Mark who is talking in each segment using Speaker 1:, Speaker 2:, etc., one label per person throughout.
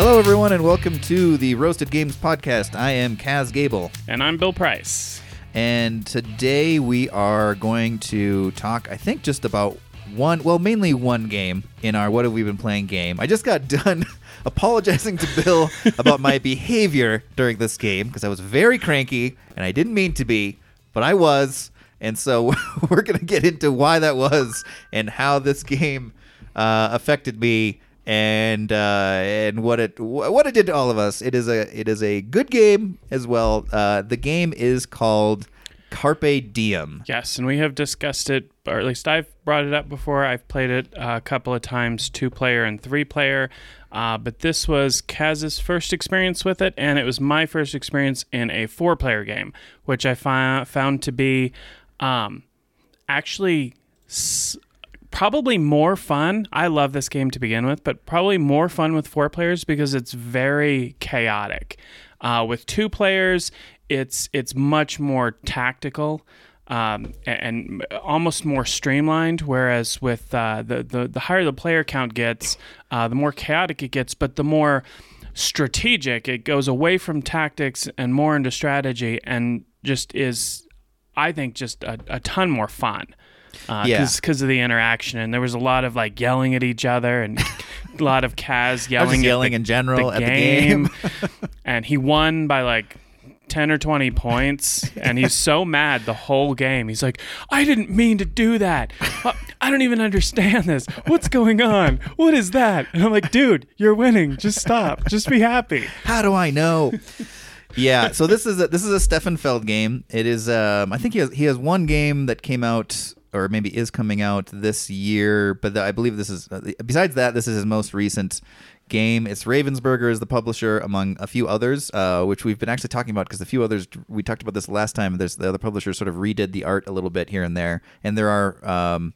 Speaker 1: Hello, everyone, and welcome to the Roasted Games Podcast. I am Kaz Gable,
Speaker 2: And I'm Bill Price.
Speaker 1: and today we are going to talk, I think, just about one, well, mainly one game in our What Have We Been Playing game. I just got done apologizing to Bill about my behavior during this game because I was very cranky and I didn't mean to be, but I was. And so we're going to get into why that was and how this game uh, affected me and uh, and what it what it did to all of us. It is a it is a good game as well. Uh, the game is called Carpe Diem.
Speaker 2: Yes, and we have discussed it, or at least I've brought it up before. I've played it a couple of times, two player and three player. Uh, but this was Kaz's first experience with it, and it was my first experience in a four player game, which I fi- found to be um, actually s- probably more fun. I love this game to begin with, but probably more fun with four players because it's very chaotic. Uh, with two players, it's it's much more tactical. Um, and, and almost more streamlined, whereas with uh, the, the the higher the player count gets, uh, the more chaotic it gets, but the more strategic it goes away from tactics and more into strategy, and just is, I think, just a, a ton more fun uh,
Speaker 1: Yeah.
Speaker 2: because of the interaction. And there was a lot of like yelling at each other and a lot of Kaz yelling,
Speaker 1: yelling
Speaker 2: the,
Speaker 1: in general
Speaker 2: the
Speaker 1: at the
Speaker 2: game.
Speaker 1: game.
Speaker 2: and he won by like 10 or 20 points. and he's so mad the whole game. He's like, I didn't mean to do that. Uh, I don't even understand this. What's going on? What is that? And I'm like, dude, you're winning. Just stop. Just be happy.
Speaker 1: How do I know? yeah, so this is a, this is a Stefan Feld game. It is um, I think he has he has one game that came out or maybe is coming out this year, but the, I believe this is uh, besides that this is his most recent game. It's Ravensburger is the publisher among a few others, uh, which we've been actually talking about because the few others we talked about this last time. There's the other publishers sort of redid the art a little bit here and there, and there are um,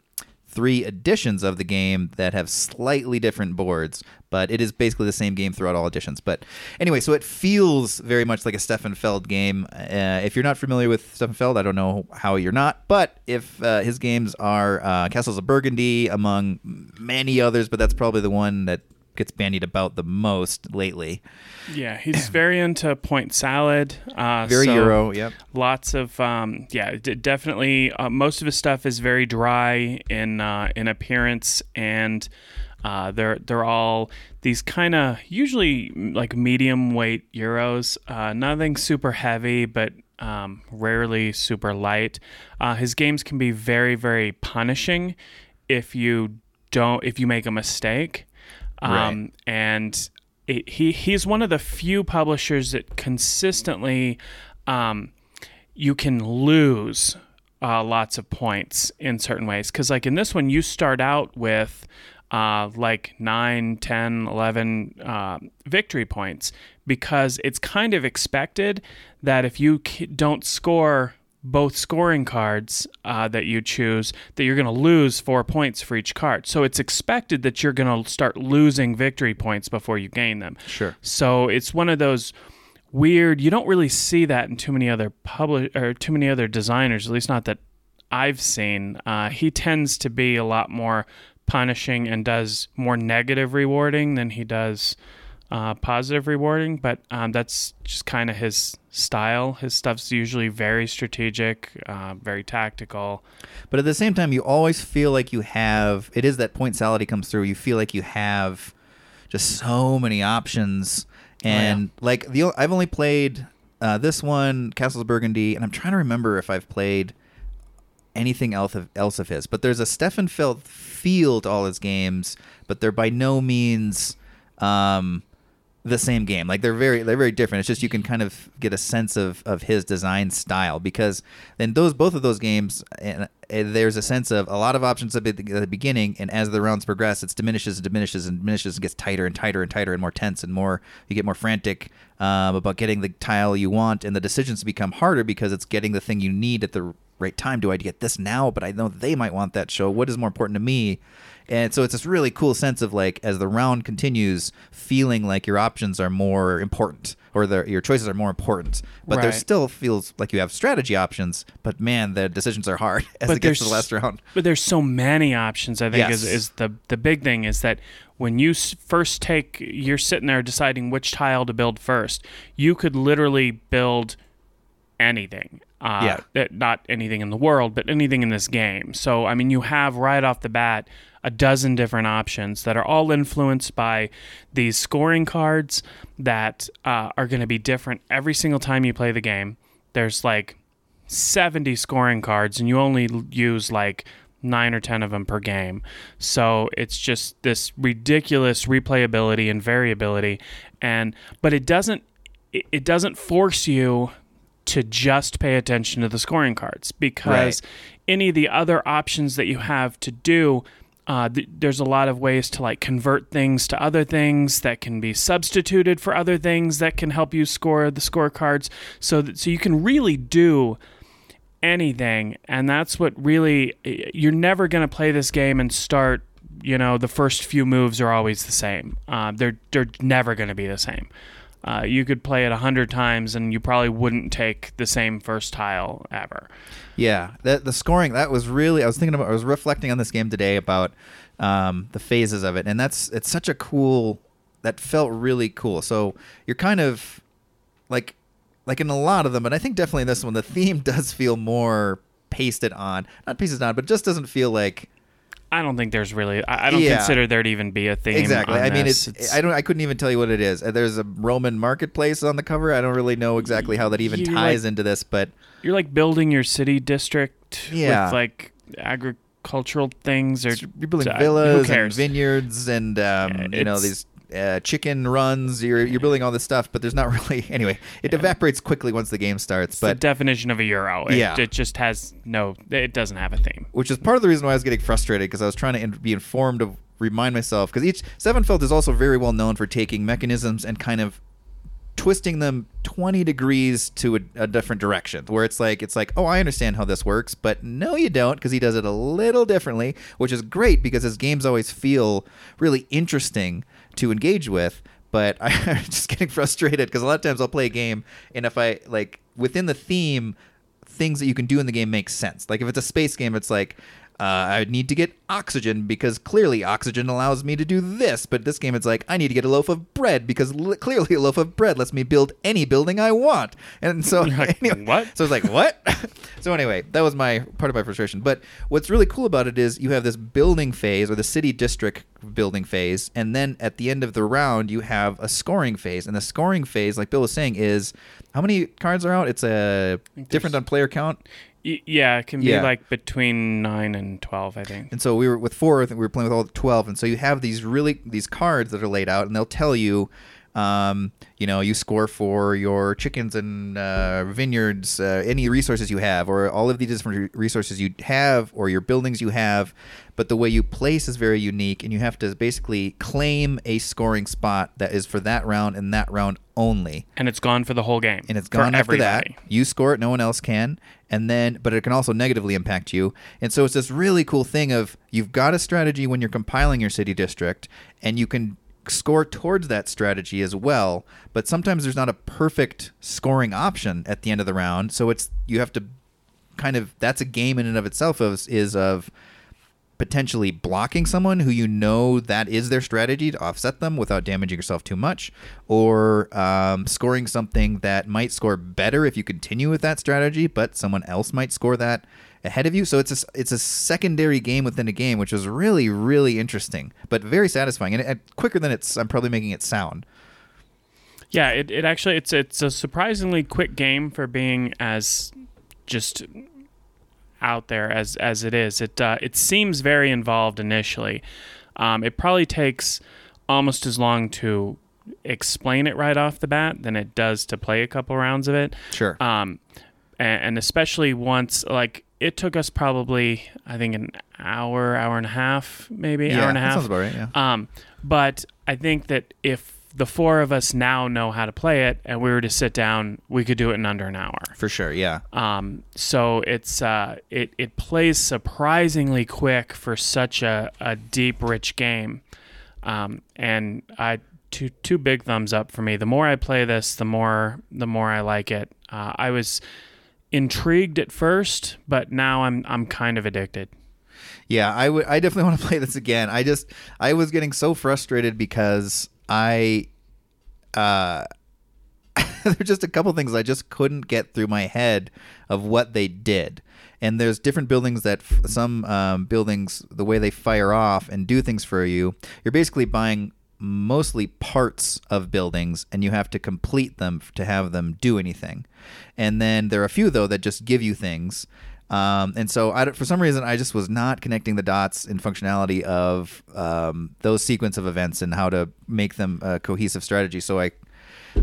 Speaker 1: three editions of the game that have slightly different boards, but it is basically the same game throughout all editions. But anyway, so it feels very much like a Stefan Feld game. Uh, if you're not familiar with Stefan Feld, I don't know how you're not, but if uh, his games are uh, Castles of Burgundy, among many others, but that's probably the one that gets bandied about the most lately.
Speaker 2: Yeah, he's very into point salad. Uh,
Speaker 1: Very
Speaker 2: so
Speaker 1: Euro, yep.
Speaker 2: Lots of um, yeah, d- definitely. Uh, most of his stuff is very dry in uh, in appearance, and uh, they're they're all these kind of usually like medium weight euros. Uh, nothing super heavy, but um, rarely super light. Uh, his games can be very very punishing if you don't if you make a mistake. Um, and it, he he's one of the few publishers that consistently um, you can lose uh, lots of points in certain ways. Because like in this one you start out with uh, like 9 10 11 uh, victory points because it's kind of expected that if you don't score both scoring cards uh, that you choose that you're going to lose four points for each card so it's expected that you're going to start losing victory points before you gain them
Speaker 1: Sure.
Speaker 2: so it's one of those weird. You don't really see that in too many other public or too many other designers. At least not that I've seen. Uh, he tends to be a lot more punishing and does more negative rewarding than he does uh, positive rewarding. But um, that's just kind of his style. His stuff's usually very strategic, uh, very tactical.
Speaker 1: But at the same time, you always feel like you have. It is that point salad comes through. You feel like you have just so many options, and like the I've only played uh, this one, Castles of Burgundy, and I'm trying to remember if I've played anything else of, else of his. But there's a Stefan Feld feel to all his games, but they're by no means. Um, the same game. Like they're very they're very different. It's just you can kind of get a sense of of his design style because in those both of those games, and, there's a sense of a lot of options at the, at the beginning, and as the rounds progress, it diminishes and diminishes and diminishes and gets tighter and tighter and tighter and more tense and more you get more frantic um, about getting the tile you want, and the decisions become harder because it's getting the thing you need at the right time? Do I get this now? But I know they might want that show. What is more important to me? And so it's this really cool sense of like as the round continues, feeling like your options are more important or the, your choices are more important. But there still feels like you have strategy options. But man, the decisions are hard as
Speaker 2: But
Speaker 1: it gets to the last round.
Speaker 2: But there's so many options. I think is,
Speaker 1: Yes.
Speaker 2: is the the big thing is that when you first take, you're sitting there deciding which tile to build first. You could literally build anything. Uh,
Speaker 1: Yeah.
Speaker 2: Not anything in the world, but anything in this game. So I mean, you have right off the bat a dozen different options that are all influenced by these scoring cards that uh, are going to be different every single time you play the game. There's like 70 scoring cards and you only use like nine or 10 of them per game. So it's just this ridiculous replayability and variability. And, but it doesn't, it, it doesn't force you to just pay attention to the scoring cards because any of the other options that you have to do uh, th- there's a lot of ways to like convert things to other things that can be substituted for other things that can help you score the scorecards. So that so you can really do anything and that's what really you're never going to play this game and start you know the first few moves are always the same. Uh, they're they're never going to be the same uh, you could play it a hundred times and you probably wouldn't take the same first tile ever
Speaker 1: Yeah, the the scoring that was really. I was thinking about. I was reflecting on this game today about um, the phases of it, and that's it's such a cool. That felt really cool. So you're kind of like like in a lot of them, but I think definitely in this one, the theme does feel more pasted on. Not pasted on, but just doesn't feel like
Speaker 2: I don't think there's really. I, I don't
Speaker 1: Yeah.
Speaker 2: consider there to even be a theme.
Speaker 1: exactly. I mean,
Speaker 2: this.
Speaker 1: it's, I don't. I couldn't even tell you what it is. Uh, There's a Roman marketplace on the cover. I don't really know exactly how that even ties
Speaker 2: like-
Speaker 1: into this, but
Speaker 2: you're like building your city district
Speaker 1: Yeah.
Speaker 2: with like agricultural things or
Speaker 1: you're building
Speaker 2: uh,
Speaker 1: villas and vineyards and um,
Speaker 2: Yeah,
Speaker 1: you know these uh, chicken runs. You're you're building all this stuff, but there's not really anyway. It evaporates quickly once the game starts.
Speaker 2: It's the
Speaker 1: But
Speaker 2: definition of a euro. It,
Speaker 1: Yeah.
Speaker 2: it just has no. It doesn't have a theme.
Speaker 1: which is part of the reason why I was getting frustrated because I was trying to in- be informed of remind myself because each Stefan Feld is also very well known for taking mechanisms and kind of twisting them 20 degrees to a, a different direction where it's like it's like oh i understand how this works but no you don't because he does it a little differently which is great because his games always feel really interesting to engage with but i'm just getting frustrated because a lot of times i'll play a game and if i like within the theme things that you can do in the game make sense. Like if it's a space game it's like uh, I need to get oxygen because clearly oxygen allows me to do this. But this game, it's like I need to get a loaf of bread because li- clearly a loaf of bread lets me build any building I want. And so,
Speaker 2: You're like,
Speaker 1: anyway,
Speaker 2: "What?"
Speaker 1: So it's like what? so anyway, that was my part of my frustration. But what's really cool about it is you have this building phase or the city district building phase, and then at the end of the round you have a scoring phase. And the scoring phase, like Bill was saying, is how many cards are out? It's a different on player count.
Speaker 2: Y- yeah, it can be
Speaker 1: Yeah.
Speaker 2: like between nine and twelve. I think.
Speaker 1: And so we were with four. I think we were playing with all twelve. And so you have these really these cards that are laid out, and they'll tell you, um, you know, you score for your chickens and uh, vineyards, uh, any resources you have, or all of these different resources you have, or your buildings you have. But the way you place is very unique, and you have to basically claim a scoring spot that is for that round and that round only
Speaker 2: And it's gone for the whole game.
Speaker 1: and it's gone after
Speaker 2: everybody.
Speaker 1: that. You score it, no one else can, and then but it can also negatively impact you. And so it's this really cool thing of you've got a strategy when you're compiling your city district, and you can score towards that strategy as well. But sometimes there's not a perfect scoring option at the end of the round, so it's you have to kind of that's a game in and of itself of, is of potentially blocking someone who you know that is their strategy to offset them without damaging yourself too much, or um, scoring something that might score better if you continue with that strategy, but someone else might score that ahead of you. So it's a, it's a secondary game within a game, which is really really interesting, but very satisfying and, and quicker than it's. I'm probably making it sound.
Speaker 2: Yeah, it, it actually it's it's a surprisingly quick game for being as just out there as as it is. It uh, it seems very involved initially. Um, it probably takes almost as long to explain it right off the bat than it does to play a couple rounds of it.
Speaker 1: Sure.
Speaker 2: Um, and, and especially once like it took us probably I think an hour, hour and a half, maybe
Speaker 1: yeah,
Speaker 2: hour and a
Speaker 1: that
Speaker 2: half.
Speaker 1: sounds about right. Yeah.
Speaker 2: Um, but I think that if the four of us now know how to play it, and we were to sit down, we could do it in under an hour.
Speaker 1: For sure, yeah.
Speaker 2: Um, so it's uh, it it plays surprisingly quick for such a, a deep, rich game, um, and I two two big thumbs up for me. The more I play this, the more the more I like it. Uh, I was intrigued at first, but now I'm I'm kind of addicted.
Speaker 1: Yeah, I would. I definitely want to play this again. I just I was getting so frustrated because I, uh, there's just a couple things I just couldn't get through my head of what they did. And there's different buildings that f- some um, buildings the way they fire off and do things for you. You're basically buying mostly parts of buildings and you have to complete them to have them do anything. And then there are a few though that just give you things. Um, and so, I, for some reason, I just was not connecting the dots in functionality of um, those sequence of events and how to make them a cohesive strategy. So I,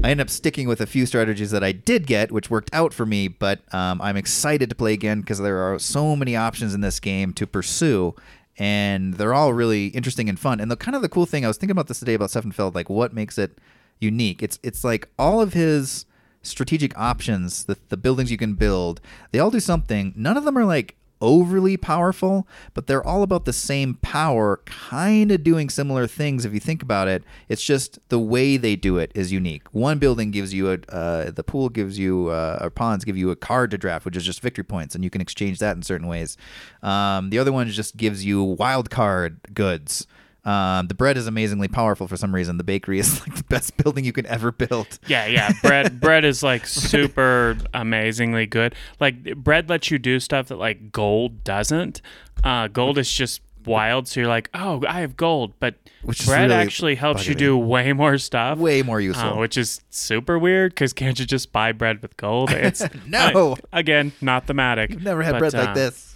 Speaker 1: I ended up sticking with a few strategies that I did get, which worked out for me. But um, I'm excited to play again because there are so many options in this game to pursue, and they're all really interesting and fun. And the kind of the cool thing I was thinking about this today about Stefan Feld, like what makes it unique. It's it's like all of his strategic options, the the buildings you can build, they all do something. None of them are like overly powerful, but they're all about the same power, kind of doing similar things if you think about it. It's just the way they do it is unique. One building gives you a uh, the pool gives you uh, or pawns give you a card to draft, which is just victory points, and you can exchange that in certain ways. Um, the other one just gives you wild card goods. Um, the bread is amazingly powerful for some reason. The bakery is like the best building you can ever build.
Speaker 2: Yeah, yeah. Bread bread is like super amazingly good. Like bread lets you do stuff that like gold doesn't. Uh, gold is just wild, so you're like, oh, I have gold, but
Speaker 1: Which
Speaker 2: bread
Speaker 1: really
Speaker 2: actually helps you do way more stuff.
Speaker 1: Way more
Speaker 2: uh,
Speaker 1: useful.
Speaker 2: which is super weird because can't you just buy bread with gold? It's
Speaker 1: No.
Speaker 2: Again, not thematic.
Speaker 1: I've never had
Speaker 2: but,
Speaker 1: bread
Speaker 2: uh,
Speaker 1: like this.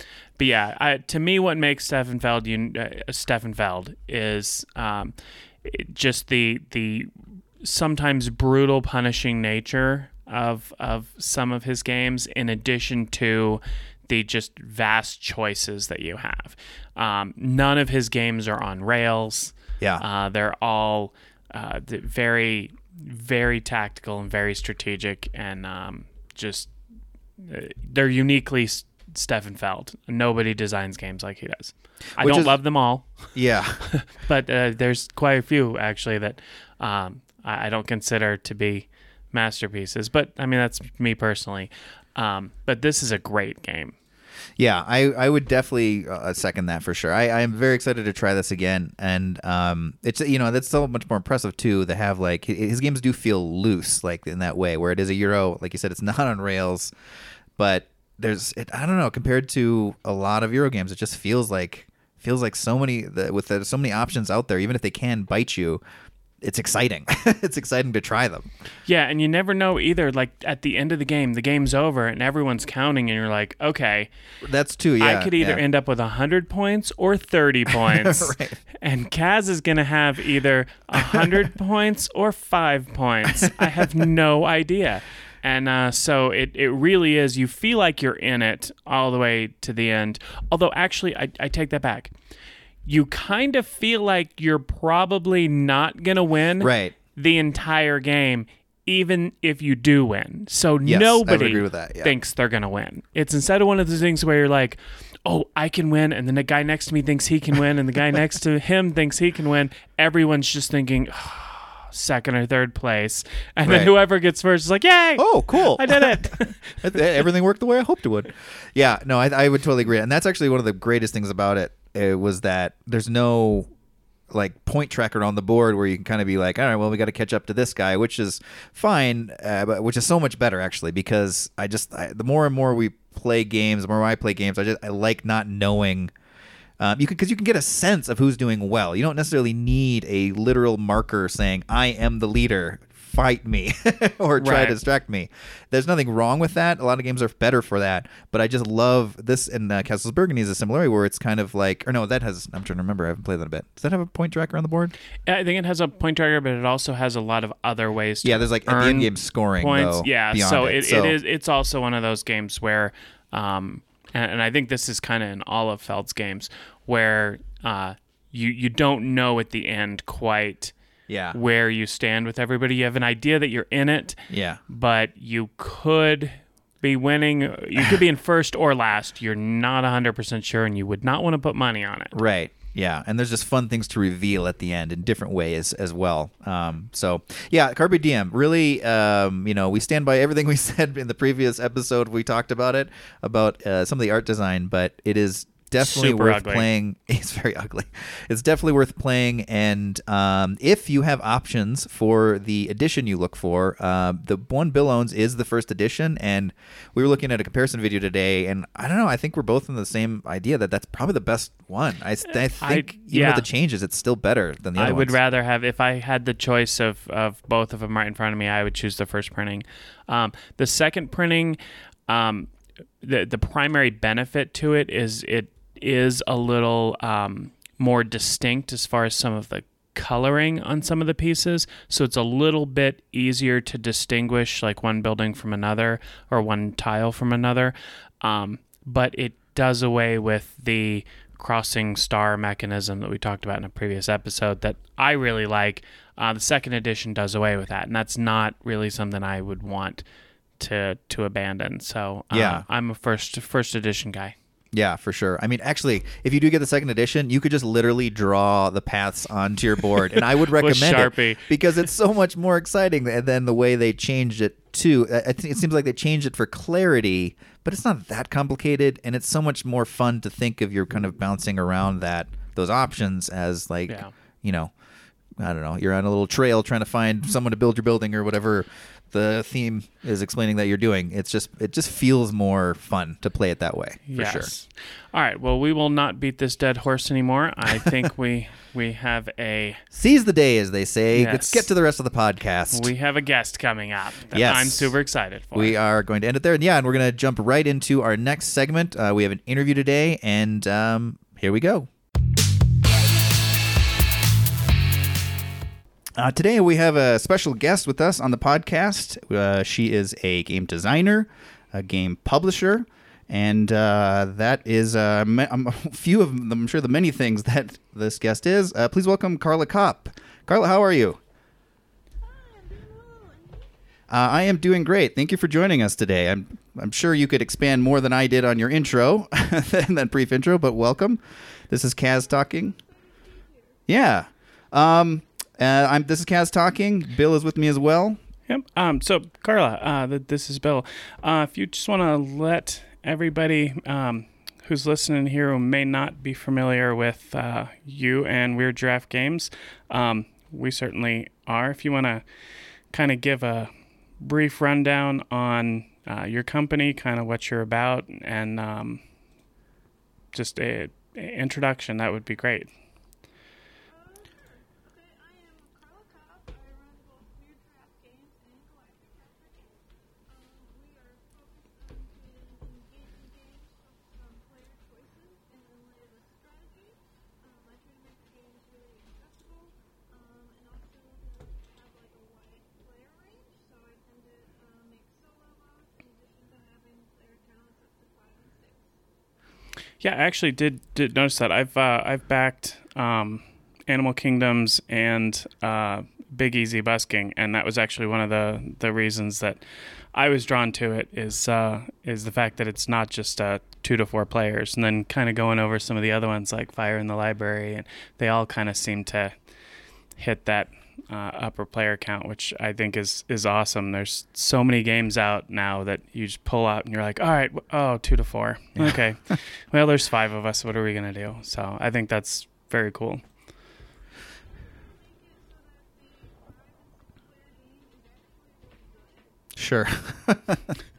Speaker 2: But yeah, I, to me, what makes Stefan Feld un, uh, Stefan Feld is um, just the the sometimes brutal, punishing nature of of some of his games, in addition to the just vast choices that you have. Um, none of his games are on rails.
Speaker 1: Yeah.
Speaker 2: Uh, they're all uh, very, very tactical and very strategic, and um, just uh, they're uniquely Stefan Feld. Nobody designs games like he does. I
Speaker 1: Which
Speaker 2: don't
Speaker 1: is-
Speaker 2: love them all,
Speaker 1: yeah.
Speaker 2: but uh, there's quite a few actually that um, I, I don't consider to be masterpieces. But I mean, that's me personally. Um, but this is a great game.
Speaker 1: Yeah, I, I would definitely uh, second that for sure. I, I am very excited to try this again, and um, it's you know that's so much more impressive too to have like hi- his games do feel loose like in that way where it is a Euro like you said it's not on rails, but there's it, I don't know compared to a lot of Euro games it just feels like feels like so many the, with the, so many options out there even if they can bite you, it's exciting. it's exciting to try them.
Speaker 2: Yeah, and you never know either. Like at the end of the game, the game's over and everyone's counting, and you're like, okay,
Speaker 1: That's two. yeah.
Speaker 2: I could either
Speaker 1: yeah.
Speaker 2: end up with 100 points or 30 points.
Speaker 1: Right.
Speaker 2: And Kaz is going to have either 100 points or 5 points. I have no idea. And uh, so it, it really is, you feel like you're in it all the way to the end. Although, actually, I, I take that back. You kind of feel like you're probably not going to win
Speaker 1: Right.
Speaker 2: the entire game, even if you do win. So
Speaker 1: Yes,
Speaker 2: nobody
Speaker 1: agree with that, yeah.
Speaker 2: thinks they're going to win. It's instead of one of those things where you're like, oh, I can win, and then the guy next to me thinks he can win, and the guy next to him thinks he can win. Everyone's just thinking, second or third place. And
Speaker 1: Right.
Speaker 2: then whoever gets first is like, yay!
Speaker 1: Oh, cool.
Speaker 2: I did it.
Speaker 1: Everything worked the way I hoped it would. Yeah, no, I, I would totally agree, and that's actually one of the greatest things about it. It was that there's no like point tracker on the board where you can kind of be like, all right, well, we got to catch up to this guy, which is fine, uh, but which is so much better actually because I just I, the more and more we play games, the more I play games, I just I like not knowing. Um, you can because you can get a sense of who's doing well. You don't necessarily need a literal marker saying "I am the leader, fight me" or try
Speaker 2: Right.
Speaker 1: to distract me. There's nothing wrong with that. A lot of games are better for that. But I just love this. And uh, Castles Burgundy is a similarity where it's kind of like, or no, that has. I'm trying to remember. I haven't played that a bit. Does that have a point tracker on the board?
Speaker 2: I think it has a point tracker, but it also has a lot of other ways to
Speaker 1: Yeah, there's like the end game scoring
Speaker 2: points.
Speaker 1: though.
Speaker 2: yeah, so
Speaker 1: it.
Speaker 2: it, it is. It's also one of those games where, um, and, and I think this is kind of in all of Feld's games where uh, you you don't know at the end quite
Speaker 1: Yeah.
Speaker 2: where you stand with everybody. You have an idea that you're in it,
Speaker 1: Yeah.
Speaker 2: but you could be winning. You could be in first or last. You're not 100% sure, and you would not want to put money on it.
Speaker 1: Right. Yeah, and there's just fun things to reveal at the end in different ways as well. Um, so yeah, Carpe Diem. Really, um, you know, we stand by everything we said in the previous episode. We talked about it about uh, some of the art design, but it is definitely
Speaker 2: Super
Speaker 1: worth
Speaker 2: ugly.
Speaker 1: playing. It's very ugly. It's definitely worth playing, and um, if you have options for the edition you look for, uh, the one Bill owns is the first edition, and we were looking at a comparison video today, and I don't know. I think we're both in the same idea that that's probably the best one. I think even
Speaker 2: yeah.
Speaker 1: with the changes, it's still better than the other
Speaker 2: I would
Speaker 1: ones.
Speaker 2: rather have if I had the choice of of both of them right in front of me. I would choose the first printing. Um, the second printing, um, the the primary benefit to it is it is a little um, more distinct as far as some of the coloring on some of the pieces so it's a little bit easier to distinguish like one building from another or one tile from another um, but it does away with the crossing star mechanism that we talked about in a previous episode that I really like. Uh, the second edition does away with that, and that's not really something I would want to to abandon. So uh,
Speaker 1: Yeah.
Speaker 2: I'm a first first edition guy.
Speaker 1: Yeah, for sure. I mean, actually, if you do get the second edition, you could just literally draw the paths onto your board, and I would recommend it because it's so much more exciting than the way they changed it too. I I think it seems like they changed it for clarity, but it's not that complicated, and it's so much more fun to think of you're kind of bouncing around that those options as like
Speaker 2: Yeah.
Speaker 1: you know, I don't know, you're on a little trail trying to find someone to build your building or whatever the theme is explaining that you're doing. It's just it just feels more fun to play it that way for sure.
Speaker 2: All right. Well, we will not beat this dead horse anymore. I think we we have a
Speaker 1: Seize the day, as they say. Let's get to the rest of the podcast.
Speaker 2: we have a guest coming up that
Speaker 1: Yes.
Speaker 2: I'm super excited for.
Speaker 1: We are going to end it there. And yeah, and we're going to jump right into our next segment. Uh, we have an interview today, and um, here we go. Uh, today we have a special guest with us on the podcast. Uh, she is a game designer, a game publisher, and uh, that is uh, um, a few of them. I'm sure the many things that this guest is. Uh, please welcome Carla Kopp. Carla, how are you? Uh, I am doing great. Thank you for joining us today. I'm I'm sure you could expand more than I did on your intro that brief intro, but welcome. This is Kaz talking. Yeah. Um. Uh, I'm. This is Kaz talking. Bill is with me as well.
Speaker 2: Yep. Um, so, Carla, uh, th- this is Bill. Uh, if you just want to let everybody um, who's listening here who may not be familiar with uh, you and Weird Giraffe Games, um, we certainly are. If you want to kind of give a brief rundown on uh, your company, kind of what you're about, and um, just a, a introduction, that would be great. Yeah, I actually did did notice that. I've uh, I've backed um, Animal Kingdoms and uh, Big Easy Busking, and that was actually one of the the reasons that I was drawn to it. Is uh, is the fact that it's not just uh, two to four players, and then kind of going over some of the other ones like Fire in the Library, and they all kind of seem to hit that uh, upper player count, which I think is is awesome. There's so many games out now that you just pull out and you're like, all right, oh, two to four, okay. well, there's five of us. What are we gonna do? So I think that's very cool.
Speaker 1: Sure.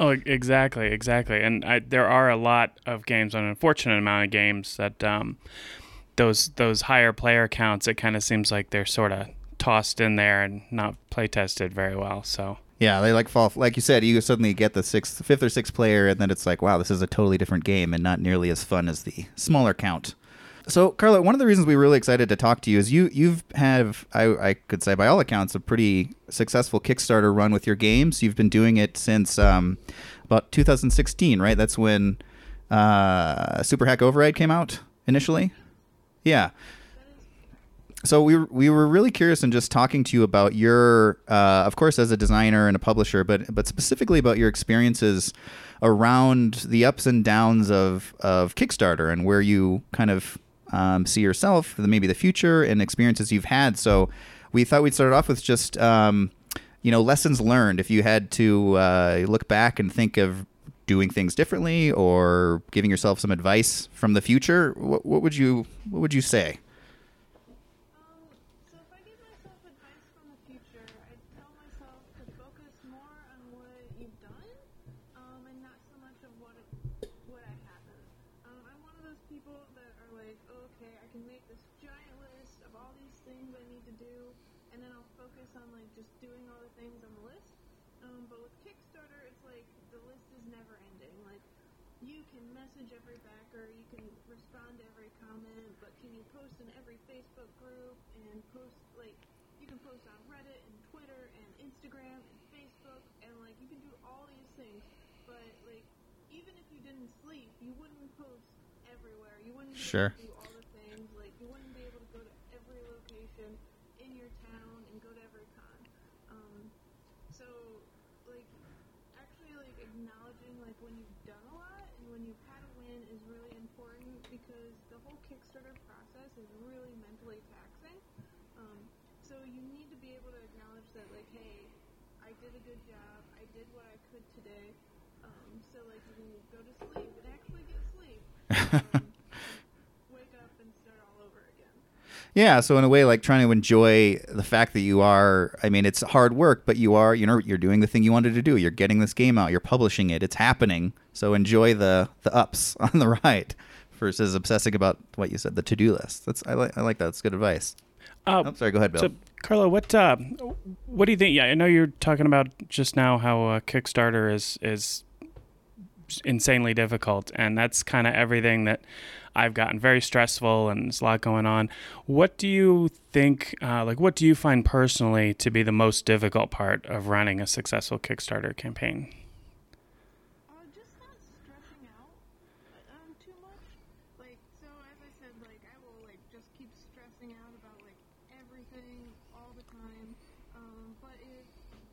Speaker 3: Oh,
Speaker 2: exactly, exactly. And I, there are a lot of games, an unfortunate amount of games that um, those those higher player counts. It kind of seems like they're sort of tossed in there and not play tested very well. So
Speaker 1: Yeah, they like fall. Like you said, you suddenly get the sixth, fifth or sixth player, and then it's like, wow, this is a totally different game and not nearly as fun as the smaller count. So, Carla, one of the reasons we're really excited to talk to you is you you've have I, I could say by all accounts a pretty successful Kickstarter run with your games. You've been doing it since um, about 2016, right? That's when uh, Super Hack Override came out initially. Yeah. So we we were really curious in just talking to you about your, uh, of course, as a designer and a publisher, but but specifically about your experiences around the ups and downs of of Kickstarter and where you kind of um, see yourself, maybe the future and experiences you've had. So we thought we'd start off with just um, you know lessons learned. If you had to uh, look back and think of doing things differently or giving yourself some advice from the future, what, what would you what would you say?
Speaker 3: Um, so if I give myself advice from the future, I'd tell myself to focus more on what you've done, um, and not so much of what it, what I haven't. Um, I'm one of those people that are like, okay, I can make this giant list of all these things I need to do, and then I'll focus on like just doing all the things on the list. Um, but with Kickstarter, it's like the list is never ending. Like you can message every backer, you can respond to every comment, but can you post in every Facebook group and post like you can post on Reddit and Twitter and Instagram and Facebook and like you can do all these things, but like even if you didn't sleep, you wouldn't post everywhere. You wouldn't be
Speaker 1: Sure.
Speaker 3: able to do all the things. Like you wouldn't be able to go to every location in your town and go to every con. Um, so like actually like acknowledging like when you've done a lot and when you've had a win is really important because the whole Kickstarter process is really mentally taxing. Um, so you need to be able to acknowledge that like, hey, I did a good job. I did what I could today. Um, so like you can go to sleep and actually get sleep. Um, wake up and start all over again.
Speaker 1: Yeah, so in a way, like trying to enjoy the fact that you are. I mean, it's hard work, but you are. You know, you're doing the thing you wanted to do. You're getting this game out. You're publishing it. It's happening. So enjoy the the ups on the ride versus obsessing about what you said, the to do list. That's I like. I like that. That's good advice.
Speaker 2: uh,
Speaker 1: Oh, sorry. Go ahead, Bill.
Speaker 2: So, Carla, what uh, what do you think? Yeah, I know you're talking about just now how uh, Kickstarter is is insanely difficult, and that's kind of everything that I've gotten very stressful, and there's a lot going on. What do you think? Uh, like, what do you find personally to be the most difficult part of running a successful Kickstarter campaign?
Speaker 3: Uh, just not stressing out um, too much. Like, so as I said, like I will like just keep stressing out about like everything all the time. Um, but if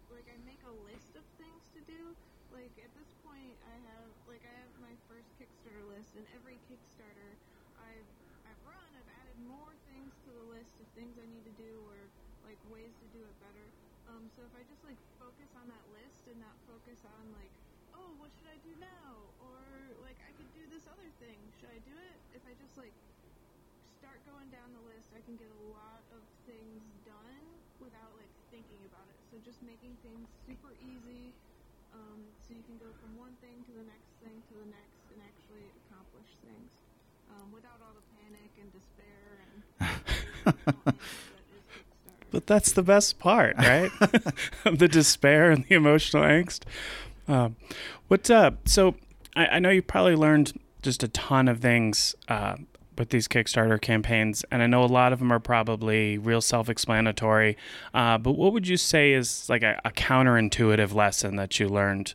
Speaker 3: like I make a list of things to do, like at this point I have like I have my first Kickstarter list, and every Kickstarter I've I've run, I've added more things to the list of things I need to do or like ways to do it better. Um, so if I just like focus on that list and not focus on like oh, what should I do now? Or like I could do this other thing. Should I do it? If I just like start going down the list, I can get a lot of things done without like thinking about it. So just making things super easy, um, so you can go from one thing to the next thing to the next and actually accomplish things um, without all the panic and despair and. that is Kickstarter.
Speaker 2: But that's the best part, right? the despair and the emotional angst. Um, what? Uh, so I, I know you probably learned just a ton of things uh, with these Kickstarter campaigns, and I know a lot of them are probably real self-explanatory. Uh, but what would you say is like a, a counterintuitive lesson that you learned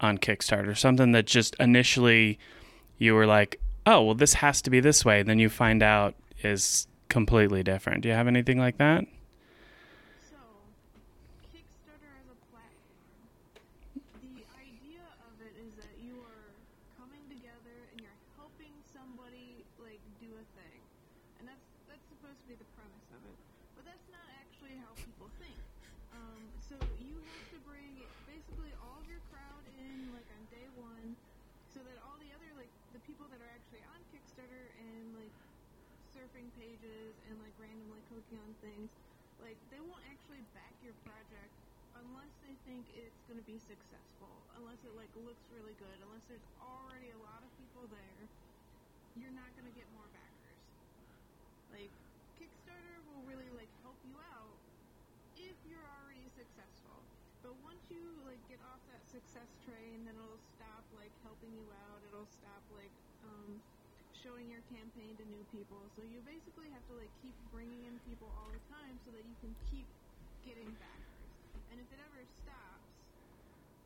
Speaker 2: on Kickstarter? Something that just initially you were like, "Oh, well, this has to be this way," then you find out is completely different. Do you have anything like that?
Speaker 3: So, Kickstarter as a platform, the idea of it is that you are coming together and you're helping somebody like do a thing, and that's that's supposed to be the premise of it. But that's not actually how people think. Um, so you have to bring basically all of your crowd in like on day one, so that all the other like the people that are actually on Kickstarter and like surfing pages and like randomly clicking on things like they won't actually back your project unless they think it's going to be successful unless it like looks really good. Unless there's already a lot of people there, you're not going to get more backers. Like Kickstarter will really like help you out if you're already successful. But once you like get off that success train, then it'll helping you out. It'll stop like um, showing your campaign to new people. So you basically have to like keep bringing in people all the time so that you can keep getting backers. And if it ever stops,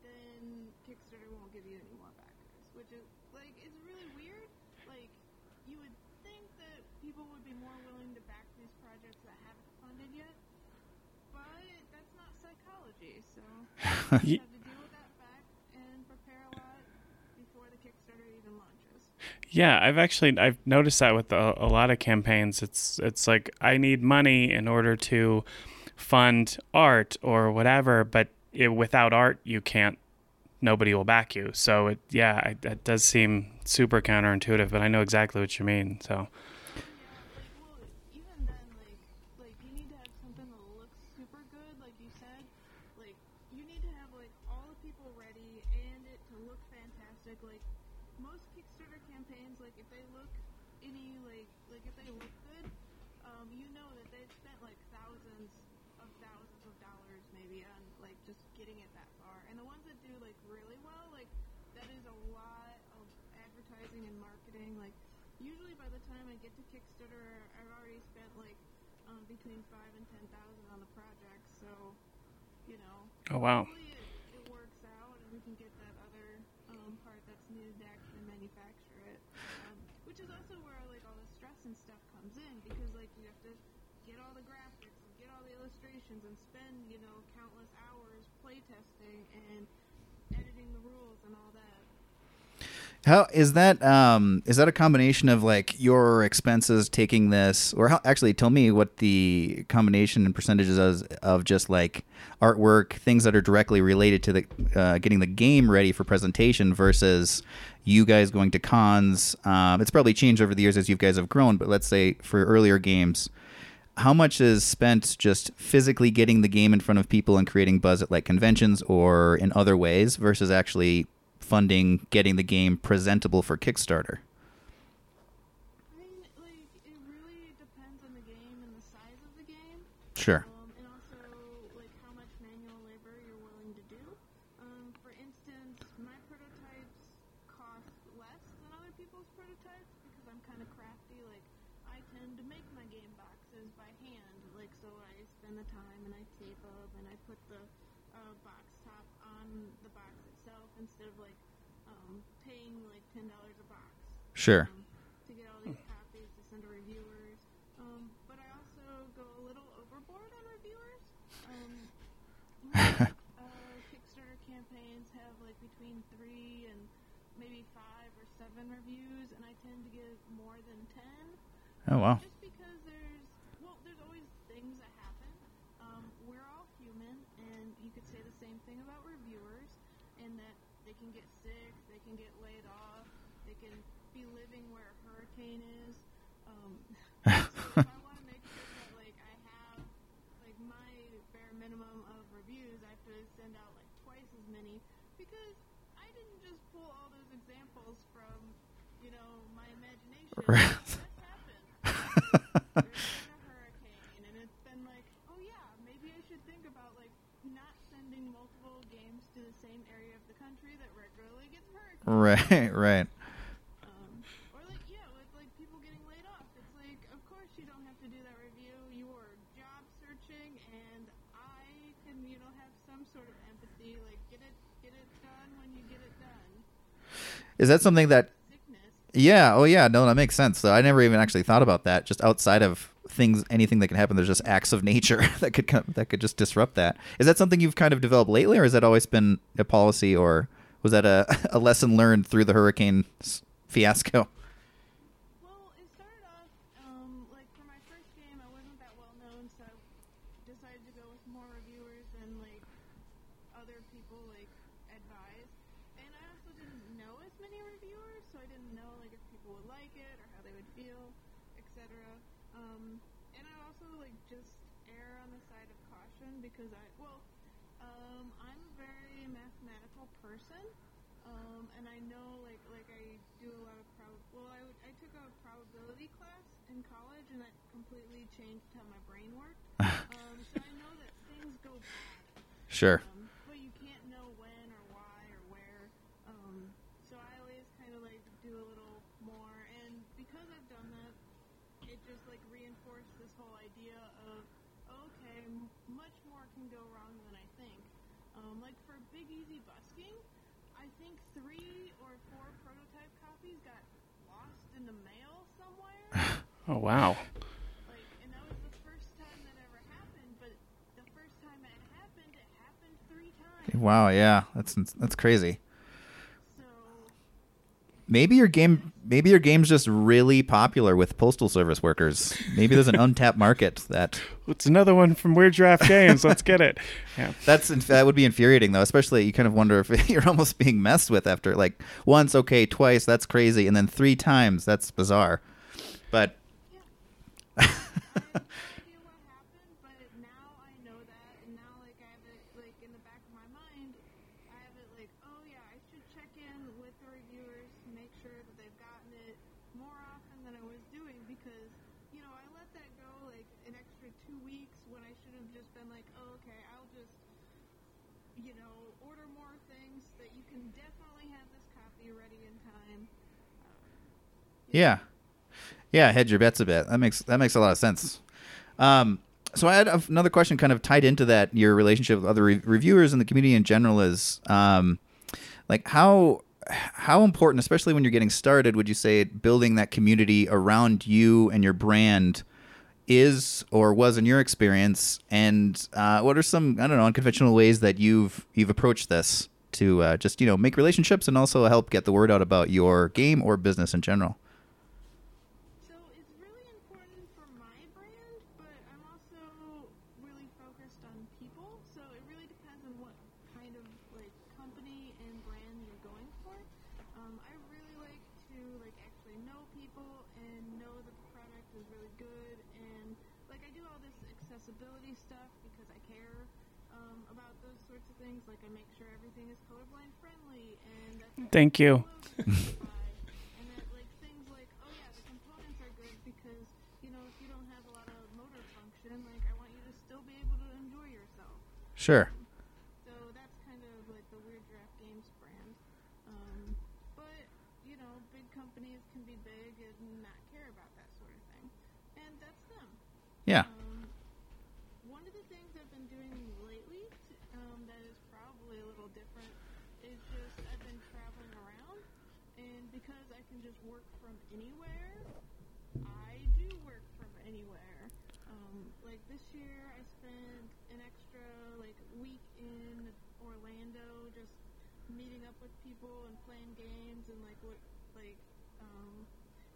Speaker 3: then Kickstarter won't give you any more backers, which is like it's really weird. Like you would think that people would be more willing to back these projects that haven't funded yet, but that's not psychology. So you
Speaker 2: Ye-
Speaker 3: have to deal with that fact and prepare a lot before the Kickstarter even launches.
Speaker 2: Yeah, I've actually I've noticed that with a, a lot of campaigns. It's it's like I need money in order to fund art or whatever, but it, without art, you can't. Nobody will back you. So it yeah, that does seem super counterintuitive, but I know exactly what you mean. So
Speaker 3: Yeah, like well, even then, like like you need to have something that looks super good, like you said. Like you need to have like all the people ready and it to look fantastic. Like most Kickstarter campaigns, like if they look any like like if they look good, um, you know that they've spent like thousands of thousands of dollars maybe on like just getting it that far. And the ones that do like really well, like that is a lot of advertising and marketing. Like usually by the time I get to Kickstarter, I've already spent like um, between five and ten thousand on the project. So, you know,
Speaker 2: oh wow,
Speaker 3: hopefully it, it works out and we can get that other um, part that's needed to actually manufacture it. Um, which is also where like all the stress and stuff comes in because like you have to get all the graphics and get all the illustrations and spend you know countless hours playtesting and editing the rules and all that.
Speaker 1: How is that? Um, is that a combination of like your expenses taking this, or how? Actually, tell me what the combination and percentages is of just like artwork, things that are directly related to the uh, getting the game ready for presentation versus you guys going to cons. Um, it's probably changed over the years as you guys have grown, but let's say for earlier games, how much is spent just physically getting the game in front of people and creating buzz at like conventions or in other ways versus actually funding getting the game presentable for Kickstarter?
Speaker 3: I mean, like it really depends on the game and the size of the game.
Speaker 1: Sure.
Speaker 3: Um, and also, like, how much manual labor you're willing to do. Um, for instance, my prototypes cost less than other people's prototypes because I'm kind of crafty. Like, I tend to make my game boxes by hand. Like, so I spend the time and I tape them and I put the uh, box top on the box itself instead of, like, um, paying, like, $10 a box
Speaker 1: Sure.
Speaker 3: um, to get all these copies to send to reviewers. Um, but I also go a little overboard on reviewers. Um, uh, Kickstarter campaigns have like between three and maybe five or seven reviews, and I tend to more than ten.
Speaker 1: Oh wow.
Speaker 3: Just because there's well, there's always things that happen. Um, we're all human, and you could say the same thing about reviewers, in that they can get sick, they can get laid off, they can be living where a hurricane is. Um, so if I want to make sure that like I have like my bare minimum of reviews, I have to send out like twice as many because I didn't just pull all those examples from you know my imagination.
Speaker 1: Right.
Speaker 3: That's happened there's been a hurricane, and it's been like, oh yeah, maybe I should think about like not sending multiple games to the same area of the country that regularly gets hurricanes.
Speaker 1: Right, right.
Speaker 3: Um, or like yeah, with like people getting laid off, it's like of course you don't have to do that review. You are job searching, and I can you know have some sort of empathy. Like get it get it done when you get it done.
Speaker 1: Is that something that. Yeah. Oh, yeah. No, that makes sense. So I never even actually thought about that. Just outside of things, anything that can happen, there's just acts of nature that could come, that could just disrupt that. Is that something you've kind of developed lately, or has that always been a policy, or was that a, a lesson learned through the hurricane fiasco?
Speaker 3: Well, it started off um, like for my first game, I wasn't that well known, so I decided to go with more reviewers than like other people like advised. And I also didn't know as many reviewers, so I didn't know like if people would like it or how they would feel, etc. Um, and I also like just err on the side of caution because I well, Um, I'm a very mathematical person, um, and I know like like I do a lot of prob. Well, I, would- I took a probability class in college, and that completely changed how my brain worked. um, so I know that things go bad,
Speaker 1: Sure.
Speaker 3: um, but you can't know when or why or where. Um, so I always kind of like do a little more, and because I've done that, it just like reinforced this whole idea of okay, m- much more can go wrong than I think. Um, like for Big Easy Busking, I think three or four prototype copies got lost in the mail somewhere.
Speaker 2: Oh wow.
Speaker 1: Wow. Yeah. That's that's crazy. Maybe your game, maybe your game's just really popular with postal service workers. Maybe there's an untapped market that
Speaker 2: It's another one from Weird Giraffe Games. Let's get it. Yeah.
Speaker 1: that's that would be infuriating though. Especially you kind of wonder if you're almost being messed with after like once, okay, twice, that's crazy, and then three times, that's bizarre. But
Speaker 3: I have no idea what happened, but now I know that, and now like I have it like in the back of my mind, I have it like, oh yeah, I should check in with the reviewers, make sure that they've gotten it more often than I was doing because you know I let that go like an extra two weeks when I should have just been like, oh okay, I'll just you know order more things that you can definitely have this copy ready in time.
Speaker 1: yeah, yeah, hedge your bets a bit. That makes that makes a lot of sense. Um, so I had another question, kind of tied into that. Your relationship with other re- reviewers and the community in general is, um, like how how important, especially when you're getting started, would you say building that community around you and your brand is or was in your experience? And uh, what are some I don't know unconventional ways that you've you've approached this to uh, just you know make relationships and also help get the word out about your game or business in general?
Speaker 3: So it's really important for my brand, but I'm also really focused on people. So it really depends on what kind of like company and brand you're going for. Um, I really like to like actually know people and know that the product is really good and like I do all this accessibility stuff because I care um, about those sorts of things. Like I make sure everything is colorblind friendly and that's
Speaker 2: Thank you.
Speaker 3: and that like things like oh yeah the components are good because you know if you don't have a lot of motor function like i want you to still be able to enjoy you.
Speaker 1: Sure.
Speaker 3: so that's kind of like the weird giraffe games brand um, but you know big companies can be big and not care about that sort of thing and that's them
Speaker 1: Yeah.
Speaker 3: um, one of the things I've been doing lately t- um, that is probably a little different is just I've been traveling around, and because I can just work from anywhere, I do work from anywhere. Um, like this year, I spent an extra like week in Orlando, just meeting up with people and playing games and like what like um,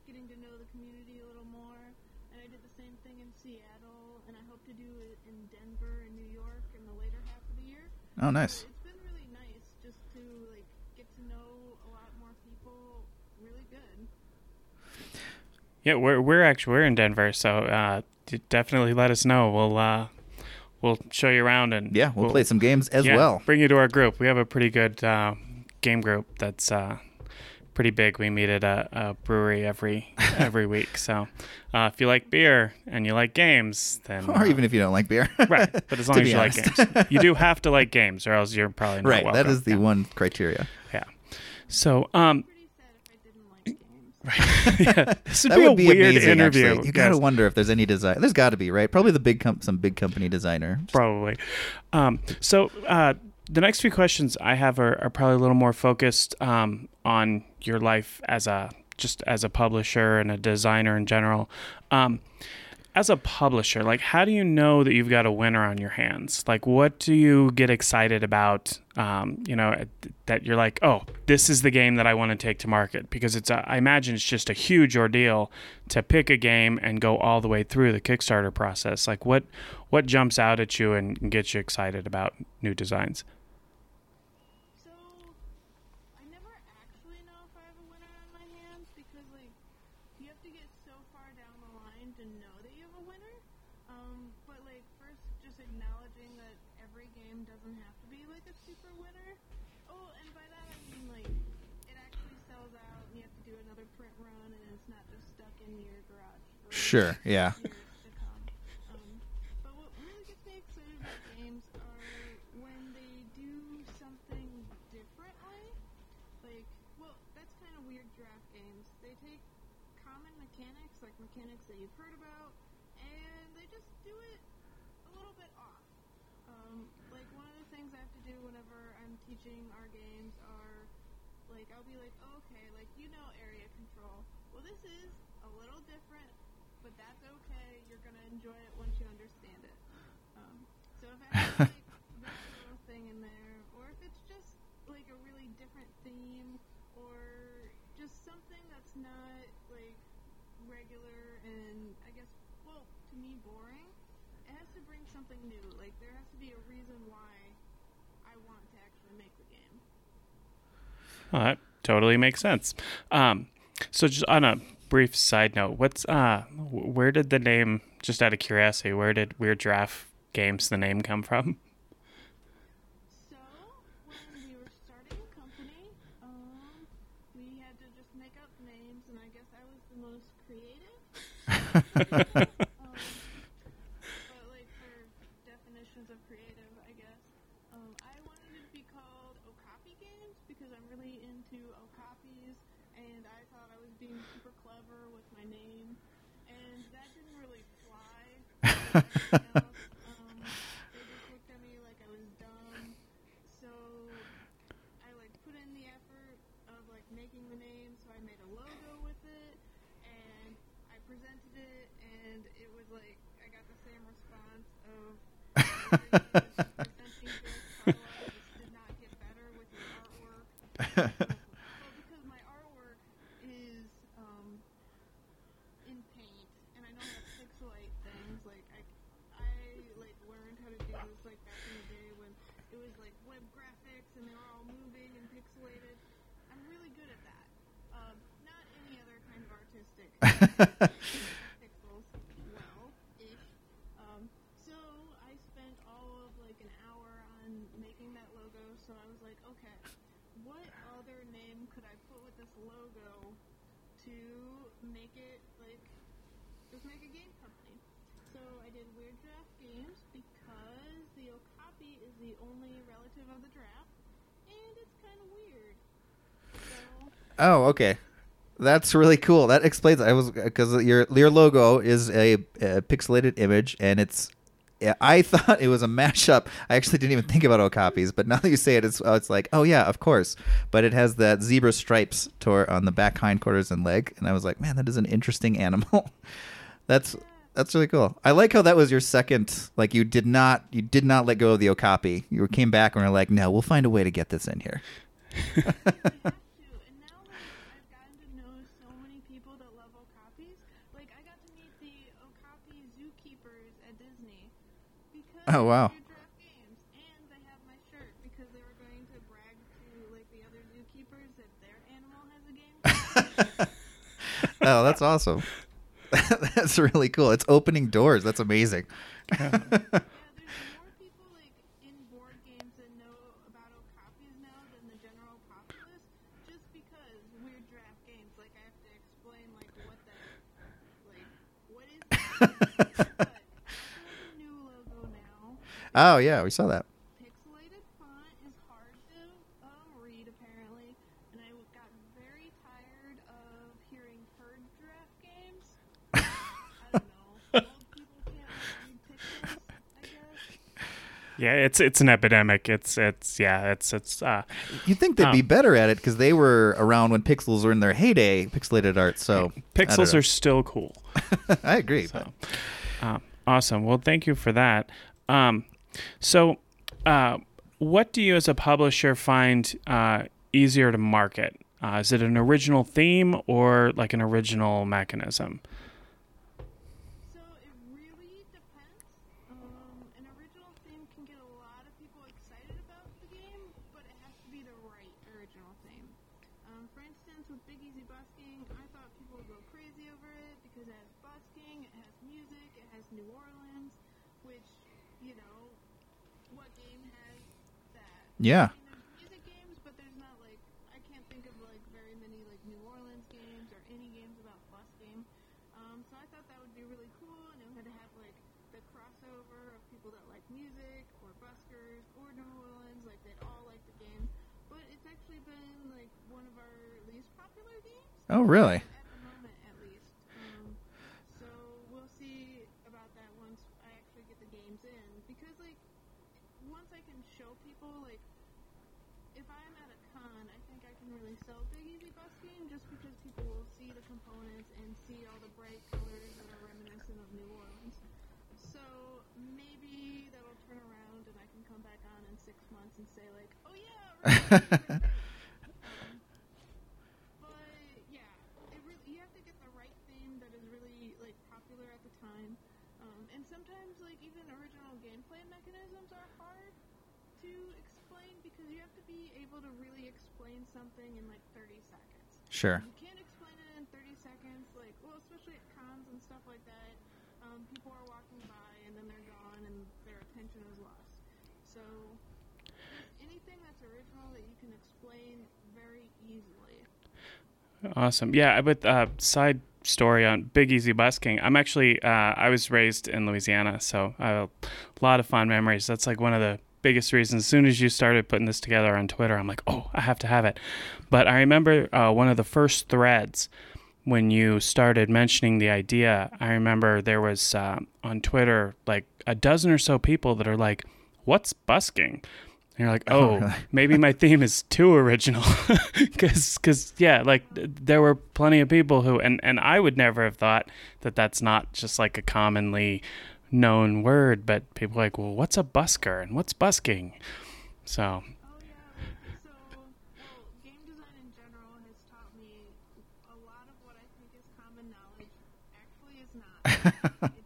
Speaker 3: getting to know the community a little more. And I did the same thing in Seattle, and I hope to do it in Denver and New York in the later half of the year.
Speaker 1: Oh,
Speaker 3: But
Speaker 1: nice.
Speaker 3: it's been really nice just to like get to know a lot more people. Really good.
Speaker 2: Yeah, we're we're actually we're in Denver, so uh, definitely let us know. We'll uh, we'll show you around and
Speaker 1: Yeah, we'll play some games as
Speaker 2: yeah,
Speaker 1: well.
Speaker 2: Bring you to our group. We have a pretty good uh, game group that's uh, pretty big. We meet at a, a brewery every every week. So uh, if you like beer and you like games, then
Speaker 1: Or
Speaker 2: uh,
Speaker 1: even if you don't like beer.
Speaker 2: right. But as long as you like games, you do have to like games, or else you're probably not
Speaker 1: right.
Speaker 2: welcome.
Speaker 1: That is the
Speaker 2: yeah.
Speaker 1: one criteria.
Speaker 2: Yeah. So um,
Speaker 3: Pretty sad if I didn't like games.
Speaker 2: yeah, this would
Speaker 1: that
Speaker 2: be
Speaker 1: would
Speaker 2: a
Speaker 1: be
Speaker 2: weird
Speaker 1: amazing.
Speaker 2: interview.
Speaker 1: Actually. You gotta wonder if there's any design. There's got to be, right? Probably the big com- some big company designer.
Speaker 2: probably. Um, so uh, the next few questions I have are, are probably a little more focused um, on your life as a just as a publisher and a designer in general. Um, as a publisher, like how do you know that you've got a winner on your hands? Like what do you get excited about? Um, you know that you're like, oh, this is the game that I want to take to market because it's. A, I imagine it's just a huge ordeal to pick a game and go all the way through the Kickstarter process. Like what what jumps out at you and gets you excited about new designs?
Speaker 1: Sure, yeah.
Speaker 3: years to come. Um, but what really gets me excited about games are when they do something differently. Like, well, that's kind of weird giraffe games. They take common mechanics, like mechanics that you've heard about, and they just do it a little bit off. Um, like one of the things I have to do whenever I'm teaching our games are like I'll be like, okay, like you know area control. Well, this is a little different, but that's okay. You're gonna enjoy it once you understand it. Um, so if I have like that little thing in there, or if it's just like a really different theme, or just that's not like regular and I guess well to me boring. It has to bring something new. Like there has to be a reason why I want to actually make the game.
Speaker 2: Well, that totally makes sense. Um, so just on a brief side note, what's uh, where did the name? Just out of curiosity, where did Weird Giraffe Games the name come from?
Speaker 3: So when we were starting a company, we had to just make up names, and I guess I was the most creative. but like for definitions of creative, I guess um, I wanted to be called Okapi Games because I'm really into okapis, and I thought I was being super clever with my name, and that didn't really fly. with everything else. they just looked at me like I was dumb. So I like because my artwork is in paint, and I know how to things. Like I, I like learned how to do this like back in the day when it was like web graphics and they were all moving and pixelated. I'm really good at that. Not any other kind of artistic that. So I was like, okay, what other name could I put with this logo to make it like just make a game company? So I did Weird Giraffe Games because the Okapi is the only relative of the giraffe, and it's kind of weird. So
Speaker 1: Oh, okay. That's really cool. That explains. I was because your your logo is a, a pixelated image, and it's. I thought it was a mashup. I actually didn't even think about okapis, but now that you say it, it's oh, it's like, oh yeah, of course. But it has that zebra stripes tor- on the back hindquarters and leg, and I was like, man, that is an interesting animal. that's that's really cool. I like how that was your second. Like you did not you did not let go of the okapi. You came back and were like, no, we'll find a way to get this in here.
Speaker 3: we have to. And now, like, I've gotten to know so many people that love Okapis. Like, I got to meet the Okapi zookeepers at Disney because
Speaker 1: Oh, wow.
Speaker 3: of Weird Giraffe Games, and they have my shirt because they were going to brag to like the other zookeepers that their animal has Oh, a game.
Speaker 1: oh, that's awesome. that's really cool. It's opening doors. That's amazing.
Speaker 3: yeah, there's
Speaker 1: oh yeah, we saw that.
Speaker 3: Pixelated font is hard to um, read apparently, and I got very tired of hearing herd draft games. I don't know. Old people can't read pixels, I guess.
Speaker 2: Yeah, it's it's an epidemic. It's it's yeah, it's it's uh
Speaker 1: You'd think they'd be
Speaker 2: Um,
Speaker 1: better at it because they were around when pixels were in their heyday, pixelated art. So
Speaker 2: pixels are still cool.
Speaker 1: I agree.
Speaker 2: So, um, awesome. Well, thank you for that. Um, so, uh, what do you as a publisher find uh, easier to market? Uh, is it an original theme or like an original mechanism?
Speaker 3: So it really depends. Um, an original theme can get a lot of people excited about the game, but it has to be the right original theme. Um, for instance, with Big Easy Busking, I thought people would go crazy over it because it has busking, it has music, it has New Orleans, which, you know, what game has
Speaker 1: Yeah.
Speaker 3: I mean, there's music games, but there's not like I can't think of like very many like New Orleans games or any games about busking. Um, so I thought that would be really cool, and it would have like the crossover of people that like music or buskers or New Orleans, like they'd all like the game. But it's actually been like one of our least popular games.
Speaker 1: Oh, really?
Speaker 3: at the moment, at least. Um, so we'll see about that once I actually get the games in, because like once I can show people like if I'm at a con, I think I can really sell Big Easy Busking just because people will see the components and see all the bright colors that are reminiscent of New Orleans. So maybe that'll turn around and I can come back on in six months and say like, oh yeah. remember? Um, but yeah, it really, you have to get the right theme that is really like popular at the time. Um, and sometimes like even original gameplay mechanisms are hard because you have to be able to really explain something in like 30 seconds.
Speaker 1: Sure.
Speaker 3: You can't explain it in 30 seconds, like, well, especially at cons and stuff like that. Um, people are walking by and then they're gone and their attention is lost. So, anything that's original that you can explain very easily.
Speaker 2: Awesome. Yeah, with uh, side story on Big Easy busking. I'm actually uh, I was raised in Louisiana, so I have a lot of fond memories. That's like one of the biggest reasons. As soon as you started putting this together on Twitter, I'm like, oh, I have to have it. But I remember uh, one of the first threads when you started mentioning the idea. I remember there was uh, on Twitter like a dozen or so people that are like, "What's busking?" And you're like,
Speaker 1: Oh,
Speaker 2: oh, maybe my theme is too original. Because, yeah, like there were plenty of people who, and, and I would never have thought that that's not just like a commonly known word, but people are like, well, what's a busker and what's busking? So,
Speaker 3: Oh yeah, like, so game design in general has taught me a lot of what I think is common knowledge. Actually, is not.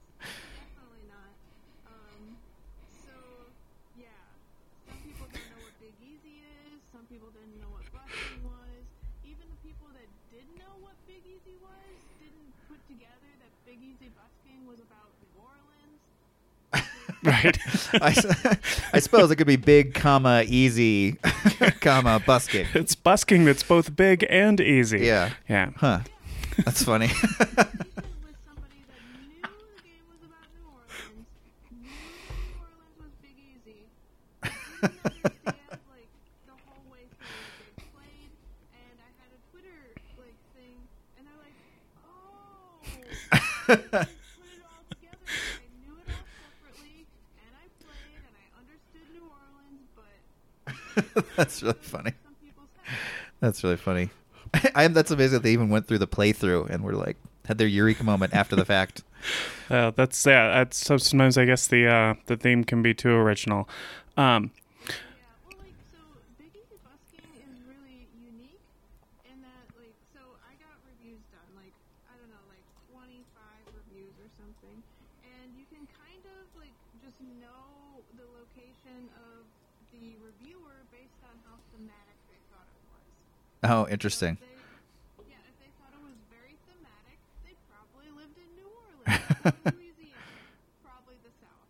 Speaker 2: right.
Speaker 1: I suppose it could be big, comma, easy, comma, busking.
Speaker 2: it's busking that's both big and easy.
Speaker 1: Yeah.
Speaker 2: Yeah.
Speaker 1: Huh. That's funny. That's really funny.
Speaker 3: some people's heads."
Speaker 1: That's really funny. I am. That's amazing that they even went through the playthrough and were like had their eureka moment after the fact.
Speaker 2: Uh, that's yeah. That's sometimes I guess the uh, the theme can be too original. Um,
Speaker 3: Yeah, well, like, so Big Easy Busking is really unique in that, like, so I got reviews done, like, I don't know, like 25 reviews or something, and you can kind of, like, just know the location of the reviewer based on how thematic they thought it was.
Speaker 1: Oh, interesting.
Speaker 3: yeah, if they thought it was very thematic, they probably lived in New Orleans, Louisiana, probably the South.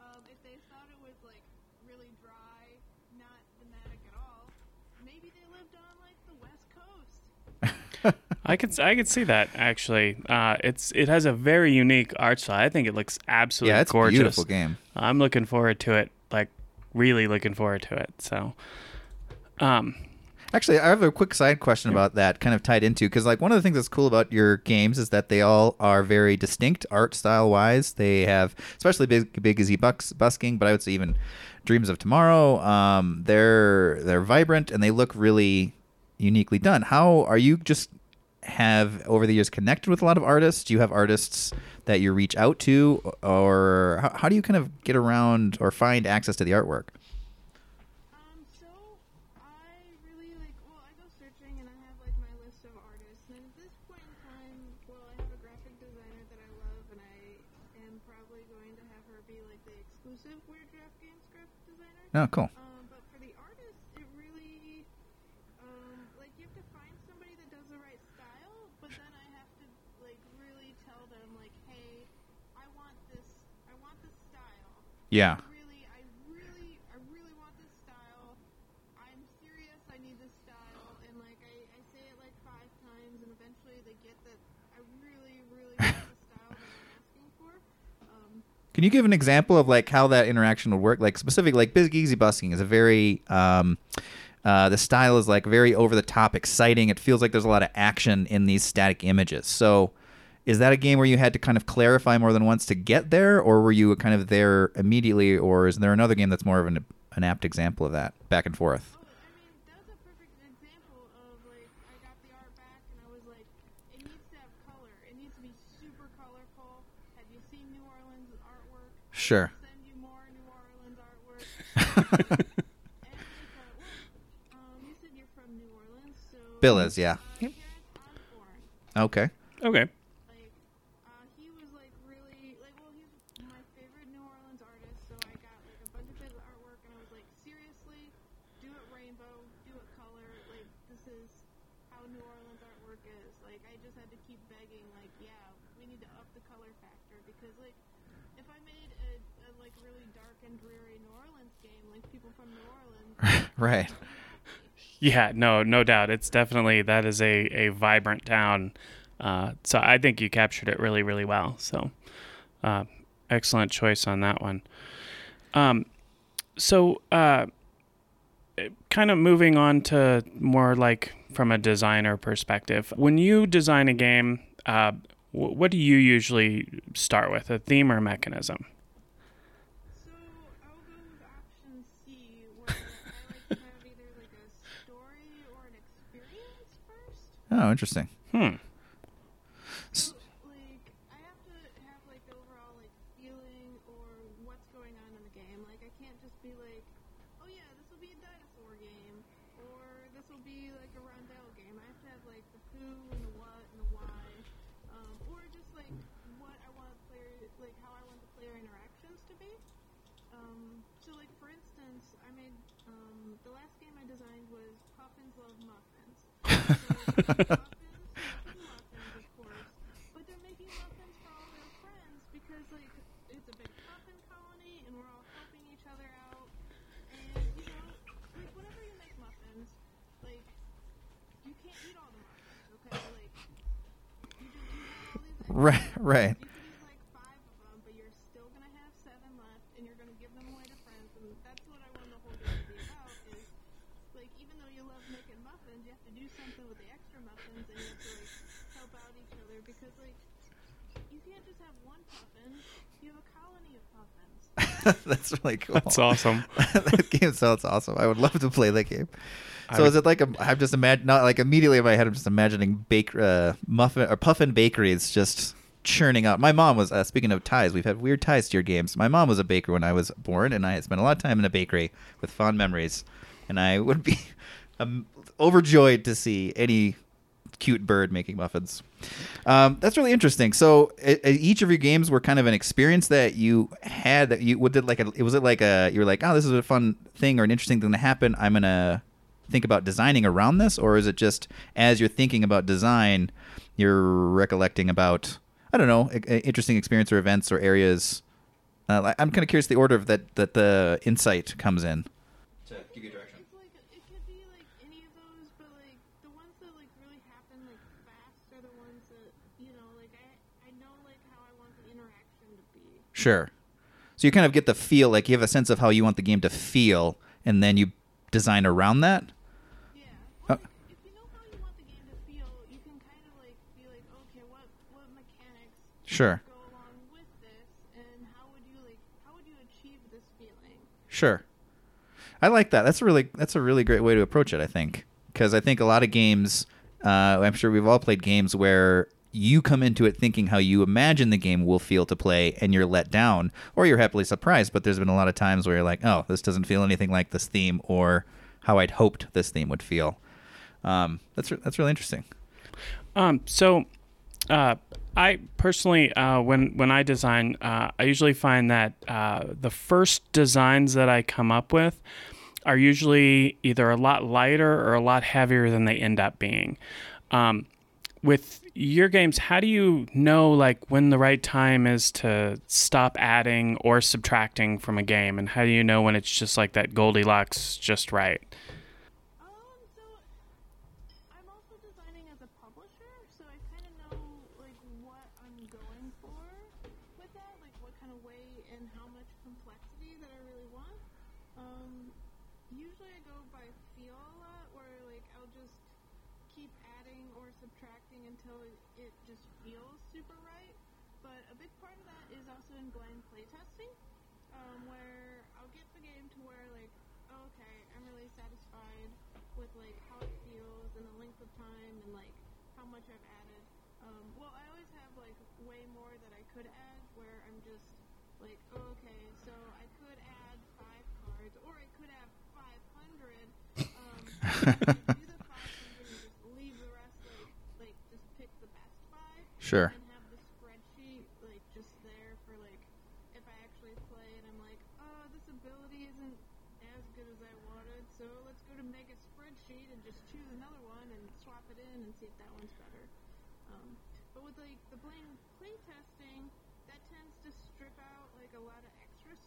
Speaker 3: Um, if they thought it was like really dry, not thematic at all, maybe they lived on like the West Coast.
Speaker 2: I could I could see that actually. Uh, it's it has a very unique art style. I think it looks absolutely
Speaker 1: yeah, it's a
Speaker 2: gorgeous.
Speaker 1: beautiful game.
Speaker 2: I'm looking forward to it. Like really looking forward to it. So, um,
Speaker 1: Actually, I have a quick side question about that, kind of tied into because like one of the things that's cool about your games is that they all are very distinct art style wise. They have, especially big, big easy bucks busking, but I would say even Dreams of Tomorrow. Um, they're they're vibrant and they look really uniquely done. How are you just have over the years connected with a lot of artists? Do you have artists that you reach out to, or how, how do you kind of get around or find access to the artwork?
Speaker 3: Probably going to have her be like the exclusive Weird Giraffe Games graphic designer.
Speaker 1: Oh, cool.
Speaker 3: Um, but for the artists, it really, um, like you have to find somebody that does the right style, but then I have to like really tell them like, hey, I want this, I want this style.
Speaker 1: Yeah.
Speaker 3: I really, I really, I really want this style. get that I really, really want the style that I'm asking for. Um,
Speaker 1: Can you give an example of like how that interaction would work? Like specific, like Easy Busking is a very um, uh, the style is like very over the top, exciting. It feels like there's a lot of action in these static images. So, is that a game where you had to kind of clarify more than once to get there, or were you kind of there immediately, or is there another game that's more of an an apt example of that back and forth?
Speaker 3: oh, I mean, that's a perfect example of like I got the art back and I was like, it needs to have color. It needs to be super colorful. Have you seen New Orleans artwork?
Speaker 1: Sure.
Speaker 3: Send you more New Orleans artwork. And I thought, well, um, you said you're from New Orleans, so
Speaker 1: Bill is, yeah.
Speaker 3: Uh, Gareth Osborne.
Speaker 1: Okay.
Speaker 2: Okay.
Speaker 3: Like, uh, he was like really like, well, he's my favorite New Orleans artist. So I got like a bunch of his artwork, and I was like, seriously, do it rainbow, do it color. Like, this is how New Orleans artwork is. Like, I just had to keep begging, like, yeah, we need to up the color factor because like, if I made a, a like really dark and dreary New Orleans game, like people from New Orleans.
Speaker 1: Right.
Speaker 2: Yeah, no, no doubt. It's definitely that is a, a vibrant town. Uh, so I think you captured it really, really well. So uh, excellent choice on that one. Um, so uh, kind of moving on to more like from a designer perspective. When you design a game, uh, wh- what do you usually start with, a theme or mechanism?
Speaker 3: What and the why, or what's going on in the game. Like, I can't just be like oh yeah, this will be a dating game or this will be like a rondel game. I have to have like the who and the what and the why. Um or just like what I want the player, like how I want the player interactions to be. Um, so like for instance, I made um, the last game I designed was Puffins Love Muffins.
Speaker 1: Right. Right.
Speaker 3: you could eat like five of them, but you're still gonna have seven left, and you're gonna give them away to friends. And that's what I want the whole game to be about. Is like even though you love making muffins, you have to do something with the extra muffins, and you have to like help out each other because like you can't just have one puffin. You have a colony of puffins.
Speaker 1: That's really cool.
Speaker 2: That's awesome.
Speaker 1: that game sounds awesome. I would love to play that game. So
Speaker 2: I
Speaker 1: is it like a? I'm just imagine not like immediately in my head. I'm just imagining bake uh, muffin or puffin bakeries just churning out. My mom was uh, speaking of ties. We've had weird ties to your games. My mom was a baker when I was born, and I had spent a lot of time in a bakery with fond memories. And I would be um, overjoyed to see any cute bird making muffins. Um, that's really interesting. So e- e- each of your games were kind of an experience that you had that you what did like a it was it like a you were like oh this is a fun thing or an interesting thing to happen I'm gonna think about designing around this or is it just as you're thinking about design you're recollecting about I don't know interesting experience or events or areas. Uh, I'm kind of curious the order of that that the insight comes in. To give you direction.
Speaker 3: It's like it could be like any of those, but like the ones that like really happen like fast are the ones that you know like I I know like how I want the interaction to be.
Speaker 1: Sure. So you kind of get the feel, like you have a sense of how you want the game to feel, and then you design around that.
Speaker 3: Yeah.
Speaker 1: Uh,
Speaker 3: Well, if, if you know how you want the game to feel, you can kind of like be like, okay, what what mechanics
Speaker 1: Sure.
Speaker 3: go along with this, and how would you like how would you achieve this feeling?
Speaker 1: Sure. I like that. That's a really that's a really great way to approach it. I think because I think a lot of games. Uh, I'm sure we've all played games where you come into it thinking how you imagine the game will feel to play, and you're let down, or you're happily surprised. But there's been a lot of times where you're like, "Oh, this doesn't feel anything like this theme," or how I'd hoped this theme would feel. Um, that's re- that's really interesting.
Speaker 2: Um, so, uh, I personally, uh, when when I design, uh, I usually find that uh, the first designs that I come up with are usually either a lot lighter or a lot heavier than they end up being. Um, with your games, how do you know like when the right time is to stop adding or subtracting from a game, and how do you know when it's just like that Goldilocks just right?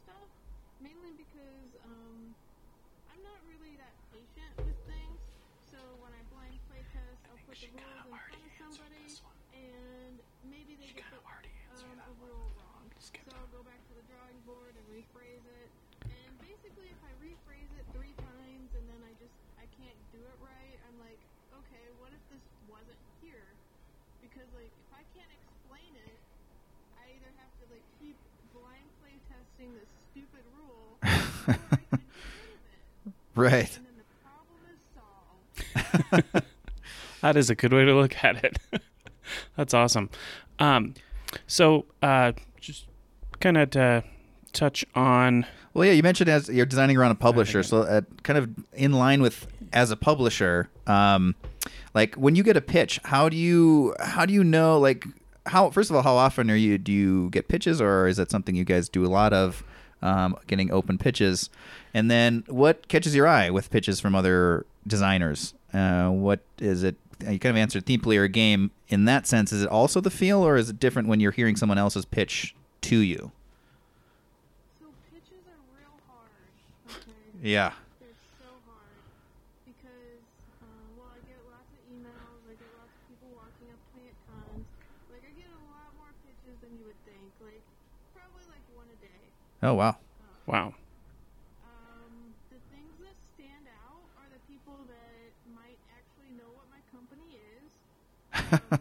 Speaker 3: Stuff, mainly because um, I'm not really that test, I'll put the rules in front of and maybe they get the, um, a rule wrong. So I'll go back to the drawing board and rephrase it. And basically, if I rephrase it three times and then I just I can't do it right, I'm like, okay, what if this wasn't here? Because like if I can't explain it, I either have to like keep blind play testing this stupid rule, or I can get rid of it.
Speaker 1: Right.
Speaker 2: That is a good way to look at it. That's awesome. Um, so uh, just kind of to touch on
Speaker 1: Well, yeah, you mentioned as you're designing around a publisher, so uh, kind of in line with as a publisher, um, like when you get a pitch, how do you how do you know like how first of all how often are you do you get pitches or is that something you guys do a lot of um, getting open pitches, and then what catches your eye with pitches from other designers? Uh, what is it? You kind of answered theme player game in that sense. Is it also the feel, or is it different when you're hearing someone else's pitch to you?
Speaker 3: So pitches are real hard. Okay.
Speaker 1: Yeah.
Speaker 3: They're so hard because, uh, well, I get lots of emails. I get lots of people walking up to me at cons. Like, I get a lot more pitches than you would think. Like, probably like one a day.
Speaker 1: Oh wow.
Speaker 2: wow.
Speaker 3: Um, the things that stand out are the people that might actually know what my company is. Um, that actually respond like they say like, "Hey Carla," and I mean that's fantastic. I love it when people actually know who I am instead of like, "Hey publisher."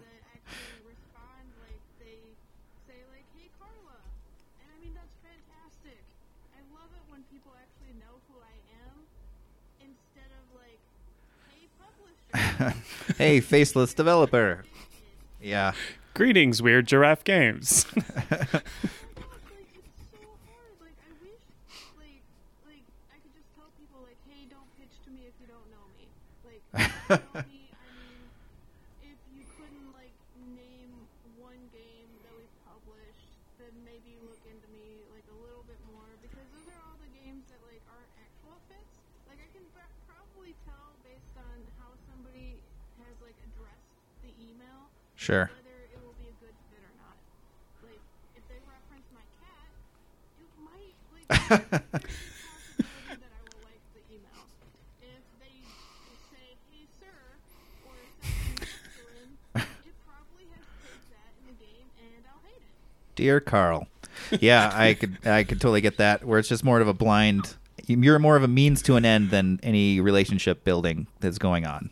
Speaker 1: hey, faceless developer. Yeah.
Speaker 2: Greetings, weird giraffe games.
Speaker 3: like it's so hard. Like I wish, like, like I could just tell people, like, hey, don't pitch to me if you don't know me. Like, if you know me, I mean, if you couldn't like name one game that we've published, then maybe look into me like a little bit more because those are all the games that like are actual fits. Like I can pro- probably tell based on how somebody has like addressed the email
Speaker 1: Sure.
Speaker 3: whether it will be a good fit or not. Like, if they reference my cat, it might like there's a possibility that I will like the email. If they say "Hey sir" or something masculine, it probably has pigs that in the game, and I'll hate it.
Speaker 1: Dear Carl. Yeah, I could I could totally get that. Where it's just more of a blind. You're more of a means to an end than any relationship building that's going on.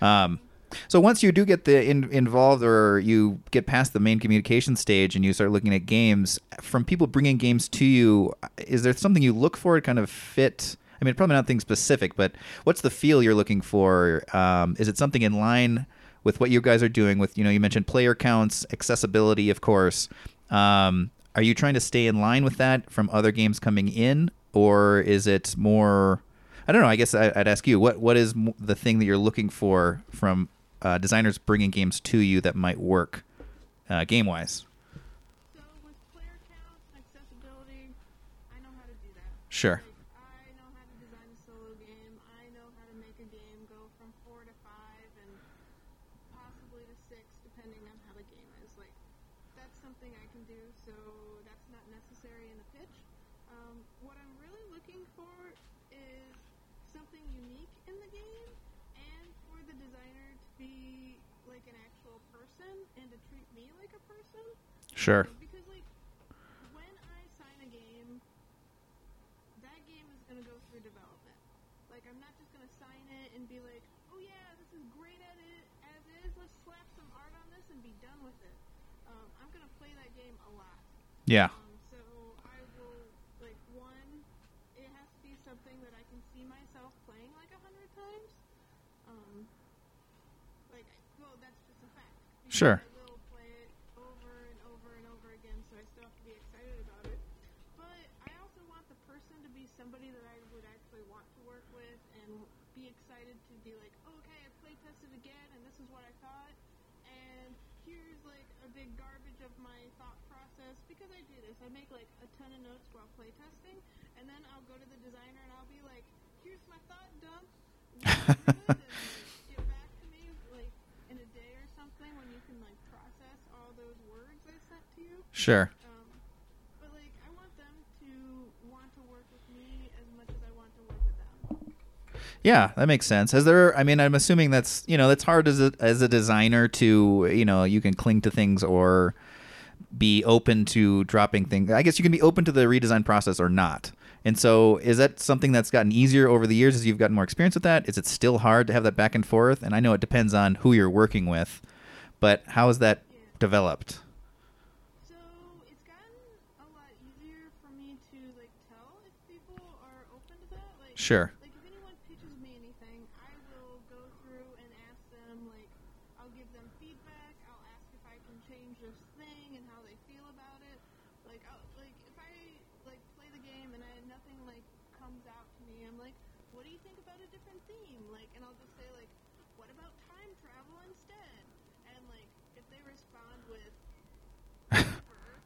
Speaker 1: Um, so once you do get the in, involved or you get past the main communication stage and you start looking at games from people bringing games to you, is there something you look for to kind of fit? I mean, probably not nothing specific, but what's the feel you're looking for? Um, is it something in line with what you guys are doing? With you know, you mentioned player counts, accessibility, of course. Um, are you trying to stay in line with that from other games coming in, or is it more? I don't know. I guess I, I'd ask you what what is the thing that you're looking for from uh, designers bringing games to you that might work uh, game wise.
Speaker 3: So with player count, accessibility, I know how to do that.
Speaker 1: Sure.
Speaker 3: Like, I know how to design a solo game. I know how to make a game go from four to five and possibly to six, depending on how the game is. Like, that's something I can do, so that's not necessary in the pitch. Um, what I'm really looking for is something unique in the game and for the designer to be like an actual person and to treat me like a person.
Speaker 1: Sure.
Speaker 3: Because like when I sign a game, that game is gonna go through development. Like I'm not just gonna sign it and be like, oh yeah, this is great at it as guys, let's slap some art on this and be done with it. Um, I'm gonna play that game a lot.
Speaker 1: Yeah.
Speaker 3: Um, so I will like one. It has to be something that I can see myself playing like a hundred times. Um, like well, that's just a fact.
Speaker 1: Sure.
Speaker 3: I will play it over and over and over again, so I still have to be excited about it. But I also want the person to be somebody that I would actually want to work with and be excited to be like, oh, okay, I play tested again, and this is what I thought and here's like a big garbage of my thought process because I do this. I make like a ton of notes while playtesting, and then I'll go to the designer and I'll be like, "Here's my thought dump." Read through it and like, get back to me like in a day or something when you can like process all those words I sent to you.
Speaker 1: Sure. Yeah, that makes sense. As there, I mean, I'm assuming that's you know that's hard as a as a designer to you know you can cling to things or be open to dropping things. I guess you can be open to the redesign process or not. And so, is that something that's gotten easier over the years as you've gotten more experience with that? Is it still hard to have that back and forth? And I know it depends on who you're working with, but how has that developed?
Speaker 3: So it's gotten a lot easier for me to like tell if people are open to that. Like
Speaker 1: Sure.
Speaker 3: Like if anyone pitches me anything, I will go through and ask them. Like I'll give them feedback. I'll ask if I can change this thing and how they feel about it. Like I'll, like if I like play the game and I nothing like comes out to me, I'm like, what do you think about a different theme? Like, and I'll just say like, what about time travel instead? And like if they respond with I know that they can't deal with that. Um, but if they like get excited and like start like going back and forth with me, or like say something, or write down the things I say, like any sort of thing that would tell me like, hey, they are actually like listening to my voice and uh, like hearing it in their head, and then like responding like I would want somebody to respond, then that's like a great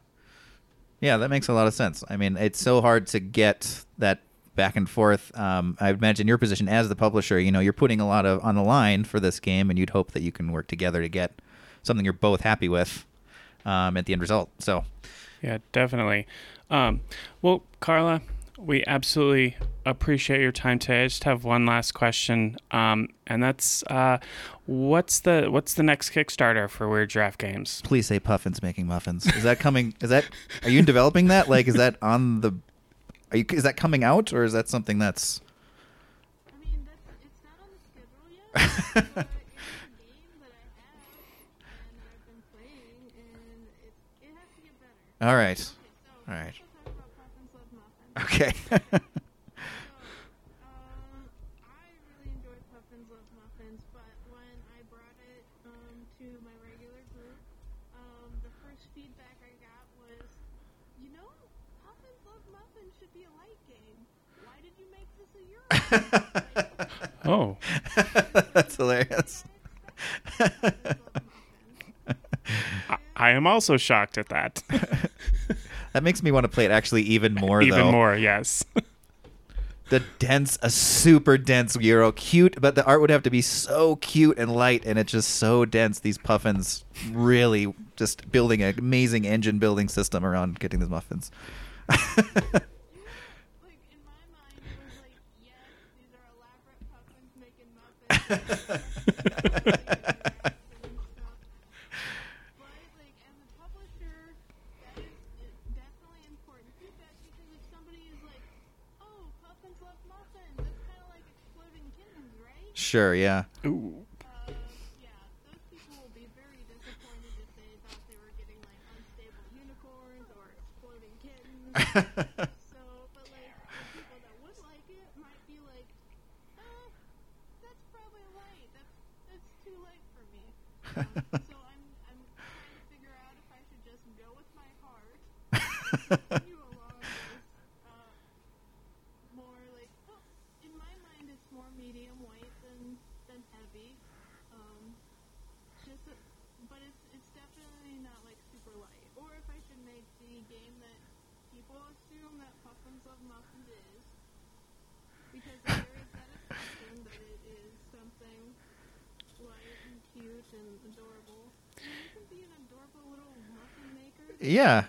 Speaker 1: Yeah, that makes a lot of sense. I mean, it's so hard to get that back and forth. Um, I imagine your position as the publisher, you know, you're putting a lot of on the line for this game, and you'd hope that you can work together to get something you're both happy with um, at the end result. So,
Speaker 2: Yeah, definitely. Um, well, Carla, we absolutely appreciate your time today. I just have one last question, um, and that's uh, what's the what's the next Kickstarter for Weird Giraffe Games?
Speaker 1: please say Puffin's making muffins. Is that coming? Is that are you developing that? Like, is that on the? Are you? Is that coming out, or is that something that's?
Speaker 3: I mean, that's it's not on the schedule yet, but it's a game that
Speaker 2: Oh,
Speaker 1: That's hilarious.
Speaker 3: Puffins Love Muffins.
Speaker 2: I, I am also shocked at that.
Speaker 1: That makes me want to play it actually even more.
Speaker 2: Even
Speaker 1: though.
Speaker 2: more, yes.
Speaker 1: The dense, a super dense Euro, cute, but the art would have to be so cute and light, and it's just so dense. These puffins really just building an amazing engine building system around getting these muffins.
Speaker 3: like in my mind, it was like, yes, these are elaborate puffins making muffins. But like as a publisher, that is it, definitely important feedback because if somebody is like, "Oh, puffins love muffins," that's kind of like exploding kittens, right?
Speaker 1: Sure, yeah.
Speaker 2: Ooh.
Speaker 3: Uh, yeah, those people will be very disappointed if they thought they were getting like unstable unicorns or exploding kittens. So, but like the people that would like it might be like, uh, that's probably light. That's that's too light for me. Um, so I'm I'm trying to figure out if I should just go with my heart, uh, more like in my mind it's more medium than than heavy. Um, just but it's it's definitely not like super light. Or if I should make the game that people assume that Puffins Love Muffins is, because there is that assumption that it is something light cute and adorable. can be an adorable little muffin maker.
Speaker 1: Yeah.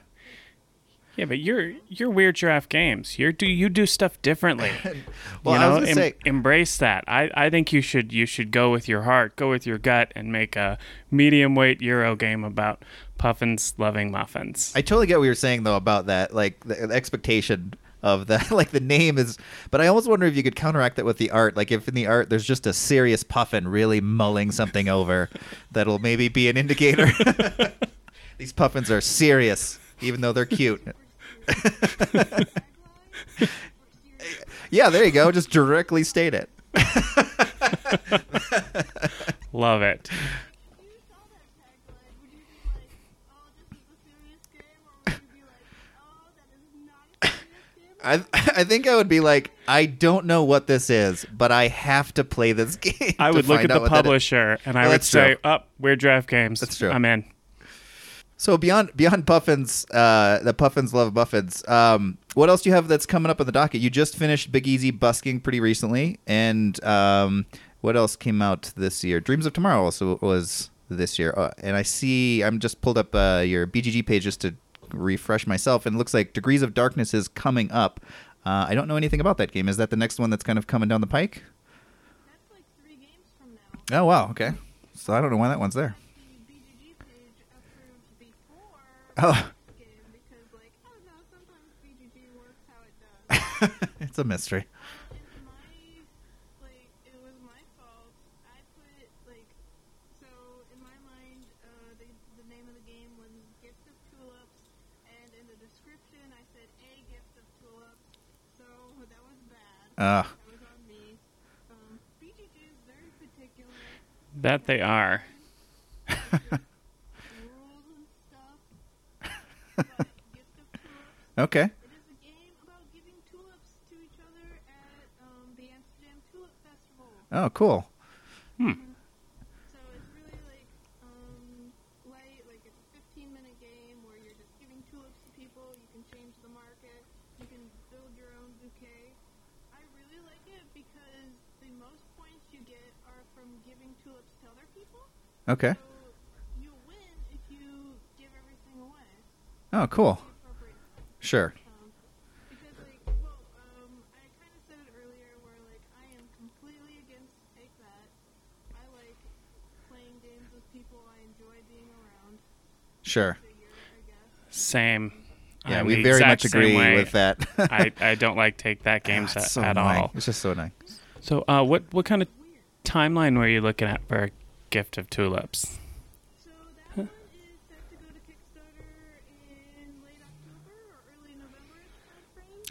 Speaker 2: Yeah, but you're you're weird giraffe games. You're do you do stuff differently.
Speaker 1: Well,
Speaker 2: you
Speaker 1: I
Speaker 2: know,
Speaker 1: was gonna
Speaker 2: em-
Speaker 1: say-
Speaker 2: embrace that. I, I think you should you should go with your heart, go with your gut, and make a medium weight Euro game about puffins loving muffins.
Speaker 1: I totally get what you're saying though about that, like the, the expectation of that. Like the name is, but I almost wonder if you could counteract that with the art. Like if in the art there's just a serious puffin really mulling something over, that'll maybe be an indicator. These puffins are serious, even though they're cute. yeah, there you go. Just directly state it.
Speaker 2: Love it.
Speaker 1: I I think I would be like, I don't know what this is, but I have to play this game.
Speaker 2: I would look at the
Speaker 1: what that is."
Speaker 2: publisher and I
Speaker 1: Well,
Speaker 2: would say. "Up, Weird Giraffe Games."
Speaker 1: That's true.
Speaker 2: I'm in.
Speaker 1: So beyond beyond Puffins, uh, the Puffins love Muffins. Um, what else do you have that's coming up on the docket? You just finished Big Easy busking pretty recently, and um, what else came out this year? Dreams of Tomorrow also was this year, uh, and I see I'm just pulled up uh, your BGG page just to refresh myself, and it looks like Degrees of Darkness is coming up. Uh, I don't know anything about that game. Is that the next one that's kind of coming down the pike?
Speaker 3: That's like three games from now.
Speaker 1: Oh wow, okay. So I don't know why that one's there.
Speaker 3: The BGG page approved before
Speaker 1: Oh,
Speaker 3: because, like, know, sometimes BGG works how it
Speaker 1: it's a mystery.
Speaker 3: it's my like it was my fault. I put like so in my mind, uh, the the name of the game was Gift of Tulips, and in the description I said a gift of tulips. So that was bad.
Speaker 1: Uh,
Speaker 3: that was on me. Um, BGG is very particular.
Speaker 2: That they are.
Speaker 3: Rules and stuff. But Gift of Tulips.
Speaker 1: okay.
Speaker 3: It is a game about giving tulips to each other at um, the Amsterdam Tulip Festival.
Speaker 1: Oh, cool.
Speaker 3: So it's really like um, light, like it's a 15 minute game where you're just giving tulips to people. You can change the market. You can build your own bouquet. I really like it because the most points you get are from giving tulips to other people.
Speaker 1: Okay.
Speaker 3: So you win if you give everything away.
Speaker 1: Oh, cool.
Speaker 3: The appropriate
Speaker 1: Sure.
Speaker 3: um, because like, well, um, I kind of said it earlier, where like I am completely against take that. I like playing games with people I enjoy being around.
Speaker 1: Sure.
Speaker 3: Guess.
Speaker 2: Same.
Speaker 1: Yeah,
Speaker 2: I'm
Speaker 1: we very much agree with that.
Speaker 2: I, I don't like take that games
Speaker 1: It's
Speaker 2: at,
Speaker 1: so
Speaker 2: at all.
Speaker 1: It's just so annoying.
Speaker 2: So, uh, what what kind of timeline were you looking at for gift of tulips?
Speaker 3: So that one is set to go to Kickstarter in late October or early November.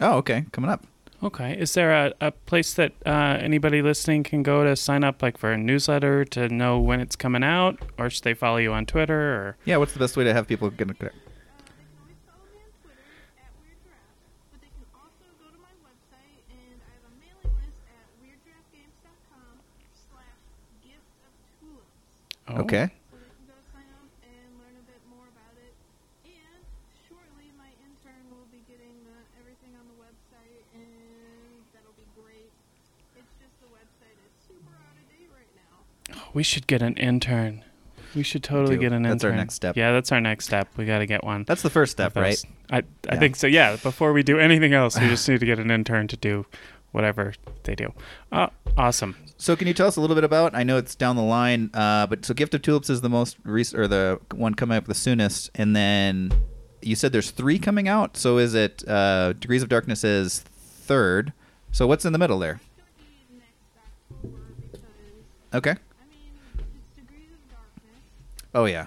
Speaker 1: Oh, okay. Coming up.
Speaker 2: Okay. Is there a, a place that uh, anybody listening can go to sign up, like for a newsletter to know when it's coming out, or should they follow you on Twitter? Or
Speaker 1: Yeah, what's the best way to have people get in
Speaker 3: right now.
Speaker 2: we should get an intern. We should totally get an intern.
Speaker 1: That's our next step.
Speaker 2: Yeah, that's our next step. We got to get one.
Speaker 1: That's the first step, right?
Speaker 2: I I
Speaker 1: Yeah.
Speaker 2: think so. Yeah. Before we do anything else, we just need to get an intern to do whatever they do. Uh, awesome.
Speaker 1: So, can you tell us a little bit about? I know it's down the line, uh, but so Gift of Tulips is the most recent or the one coming up the soonest, and then you said there's three coming out. So, is it uh, Degrees of Darkness is third? So, what's in the middle there? Okay. Oh yeah.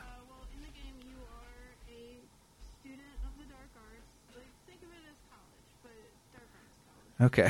Speaker 3: Uh,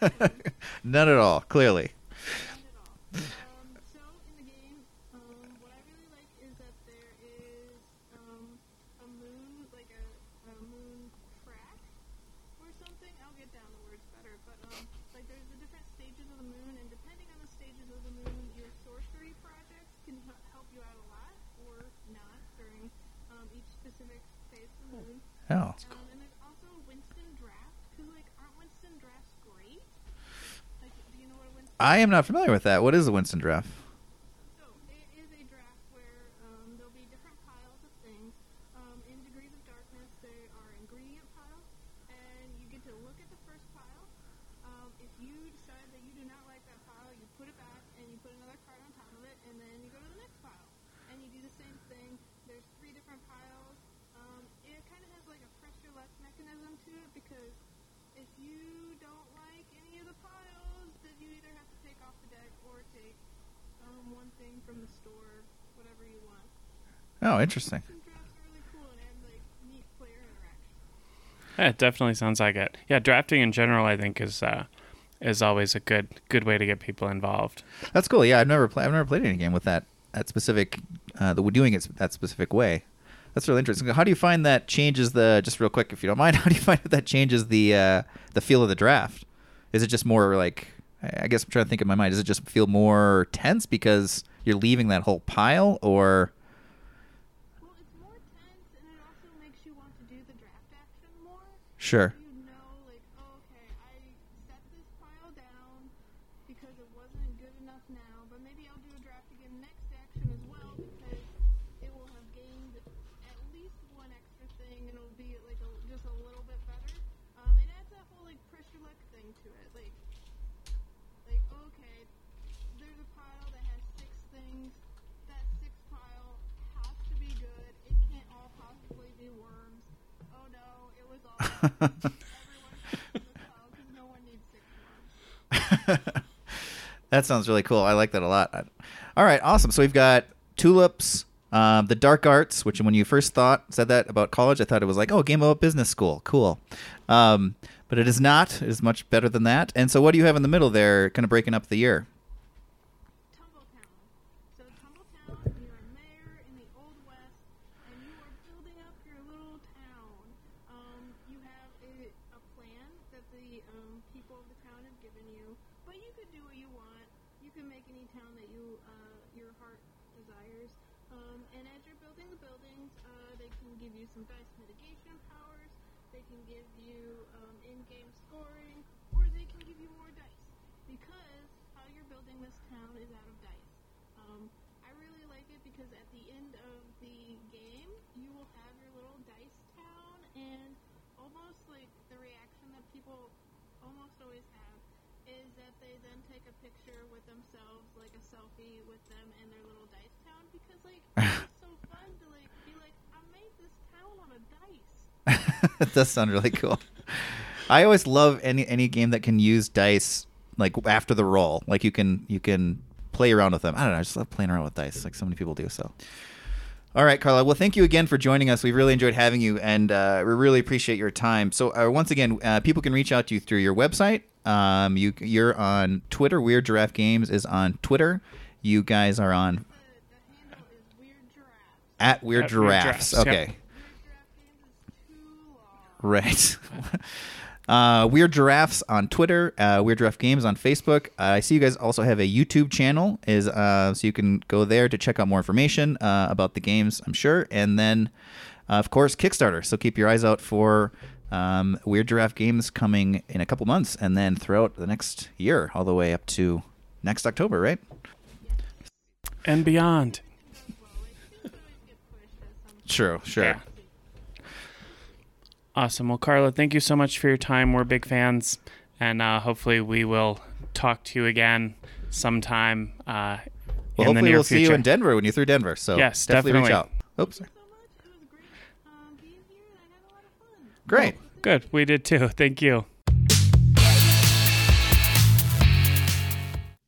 Speaker 1: None at all. Clearly.
Speaker 3: Not at all. Um, so in the game, um, what I really like is that there is um, a moon, like a, a moon crack or something. I'll get down the words better, but um, like there's the different stages of the moon, and depending on the stages of the moon, your sorcery projects can h- help you out a lot or not during um, each specific phase of the moon.
Speaker 1: Oh.
Speaker 3: Um, and there's also Winston Draft, because like aren't Winston drafts great? Like, do you know what a Winston
Speaker 1: I am not familiar with that. What is a Winston draft?
Speaker 3: so it is a draft where um, there'll be different piles of things. Um, in degrees of darkness, they are ingredient piles, and you get to look at the first pile. Um, if you decide that you do not like that pile, you put it back and you put another card on top of it, and then you go to the next pile, and you do the same thing. There's three different piles. Um, it kind of has like a pressure luck mechanism to it because if you don't like any of the piles, then you either have to take off the deck or take um, one thing from the store, whatever you want.
Speaker 1: Oh, interesting.
Speaker 3: Some drafts are really cool and add like neat player interaction.
Speaker 2: Yeah, it definitely sounds like it. Yeah, drafting in general, I think, is uh, is always a good good way to get people involved.
Speaker 1: That's cool. Yeah, I've never played. I've never played any game with that that specific, uh, the doing it that specific way. That's really interesting. How do you find that changes the? Just real quick, if you don't mind, how do you find that changes the uh, the feel of the draft? Is it just more like? I I guess I'm trying to think in my mind. Does it just feel more tense because you're leaving that whole pile, or?
Speaker 3: Well, it's more tense and it also makes you want to do the draft action more.
Speaker 1: Sure.
Speaker 3: that
Speaker 1: sounds really cool. I like that a lot. All right, awesome. So we've got tulips, um, the dark arts, which when you first thought said that about college, I thought it was like, oh, game about business school, cool. Um, but it is not. It is much better than that. And so, what do you have in the middle there, kind of breaking up the year?
Speaker 3: that
Speaker 1: does sound really cool. I always love any any game that can use dice like after the roll. Like you can you can play around with them. I don't know. I just love playing around with dice, like so many people do. So, all right, Carla. Well, thank you again for joining us. We really enjoyed having you, and uh, we really appreciate your time. So, uh, once again, uh, people can reach out to you through your website. Um, you you're on Twitter. Weird Giraffe Games is on Twitter. You guys are on
Speaker 3: The, the handle is Weird Giraffes.
Speaker 1: at Weird
Speaker 2: At Weird
Speaker 1: Giraffes.
Speaker 2: Giraffes, yep.
Speaker 1: Okay.
Speaker 3: Weird Giraffe Games is too long.
Speaker 1: Right. Uh, Weird Giraffes on Twitter, uh, Weird Giraffe Games on Facebook. Uh, I see you guys also have a YouTube channel, is uh, so you can go there to check out more information uh, about the games. I'm sure, and then uh, of course Kickstarter. So keep your eyes out for um, Weird Giraffe Games coming in a couple months, and then throughout the next year, all the way up to next October, right?
Speaker 2: And beyond.
Speaker 3: Well, like, things always get pushed at some
Speaker 1: Sure, sure.
Speaker 2: Yeah. Awesome. Well, Carla, thank you so much for your time. We're big fans, and uh, hopefully we will talk to you again sometime uh,
Speaker 1: Well,
Speaker 2: in the
Speaker 1: hopefully
Speaker 2: near
Speaker 1: we'll see you in Denver when you're through Denver. So
Speaker 2: Yes,
Speaker 1: definitely, reach out. Oops.
Speaker 3: so much. It was great um, being here, and I had a lot of fun.
Speaker 1: Great.
Speaker 2: Good. We did too. Thank you.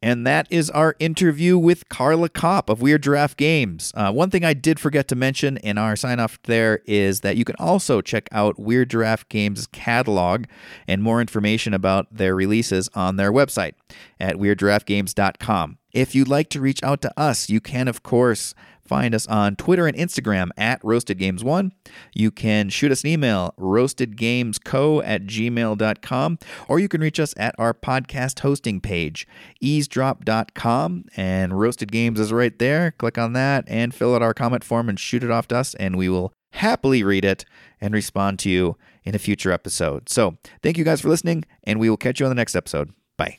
Speaker 1: And that is our interview with Carla Kopp of Weird Giraffe Games. Uh, one thing I did forget to mention in our sign off there is that you can also check out Weird Giraffe Games' catalog and more information about their releases on their website at weirdgiraffegames.com. If you'd like to reach out to us, you can, of course, find us on Twitter and Instagram at RoastedGames1. You can shoot us an email, roastedgamesco at gmail.com, or you can reach us at our podcast hosting page, eavesdrop.com, and Roasted Games is right there. Click on that and fill out our comment form and shoot it off to us, and we will happily read it and respond to you in a future episode. So thank you guys for listening, and we will catch you on the next episode. Bye.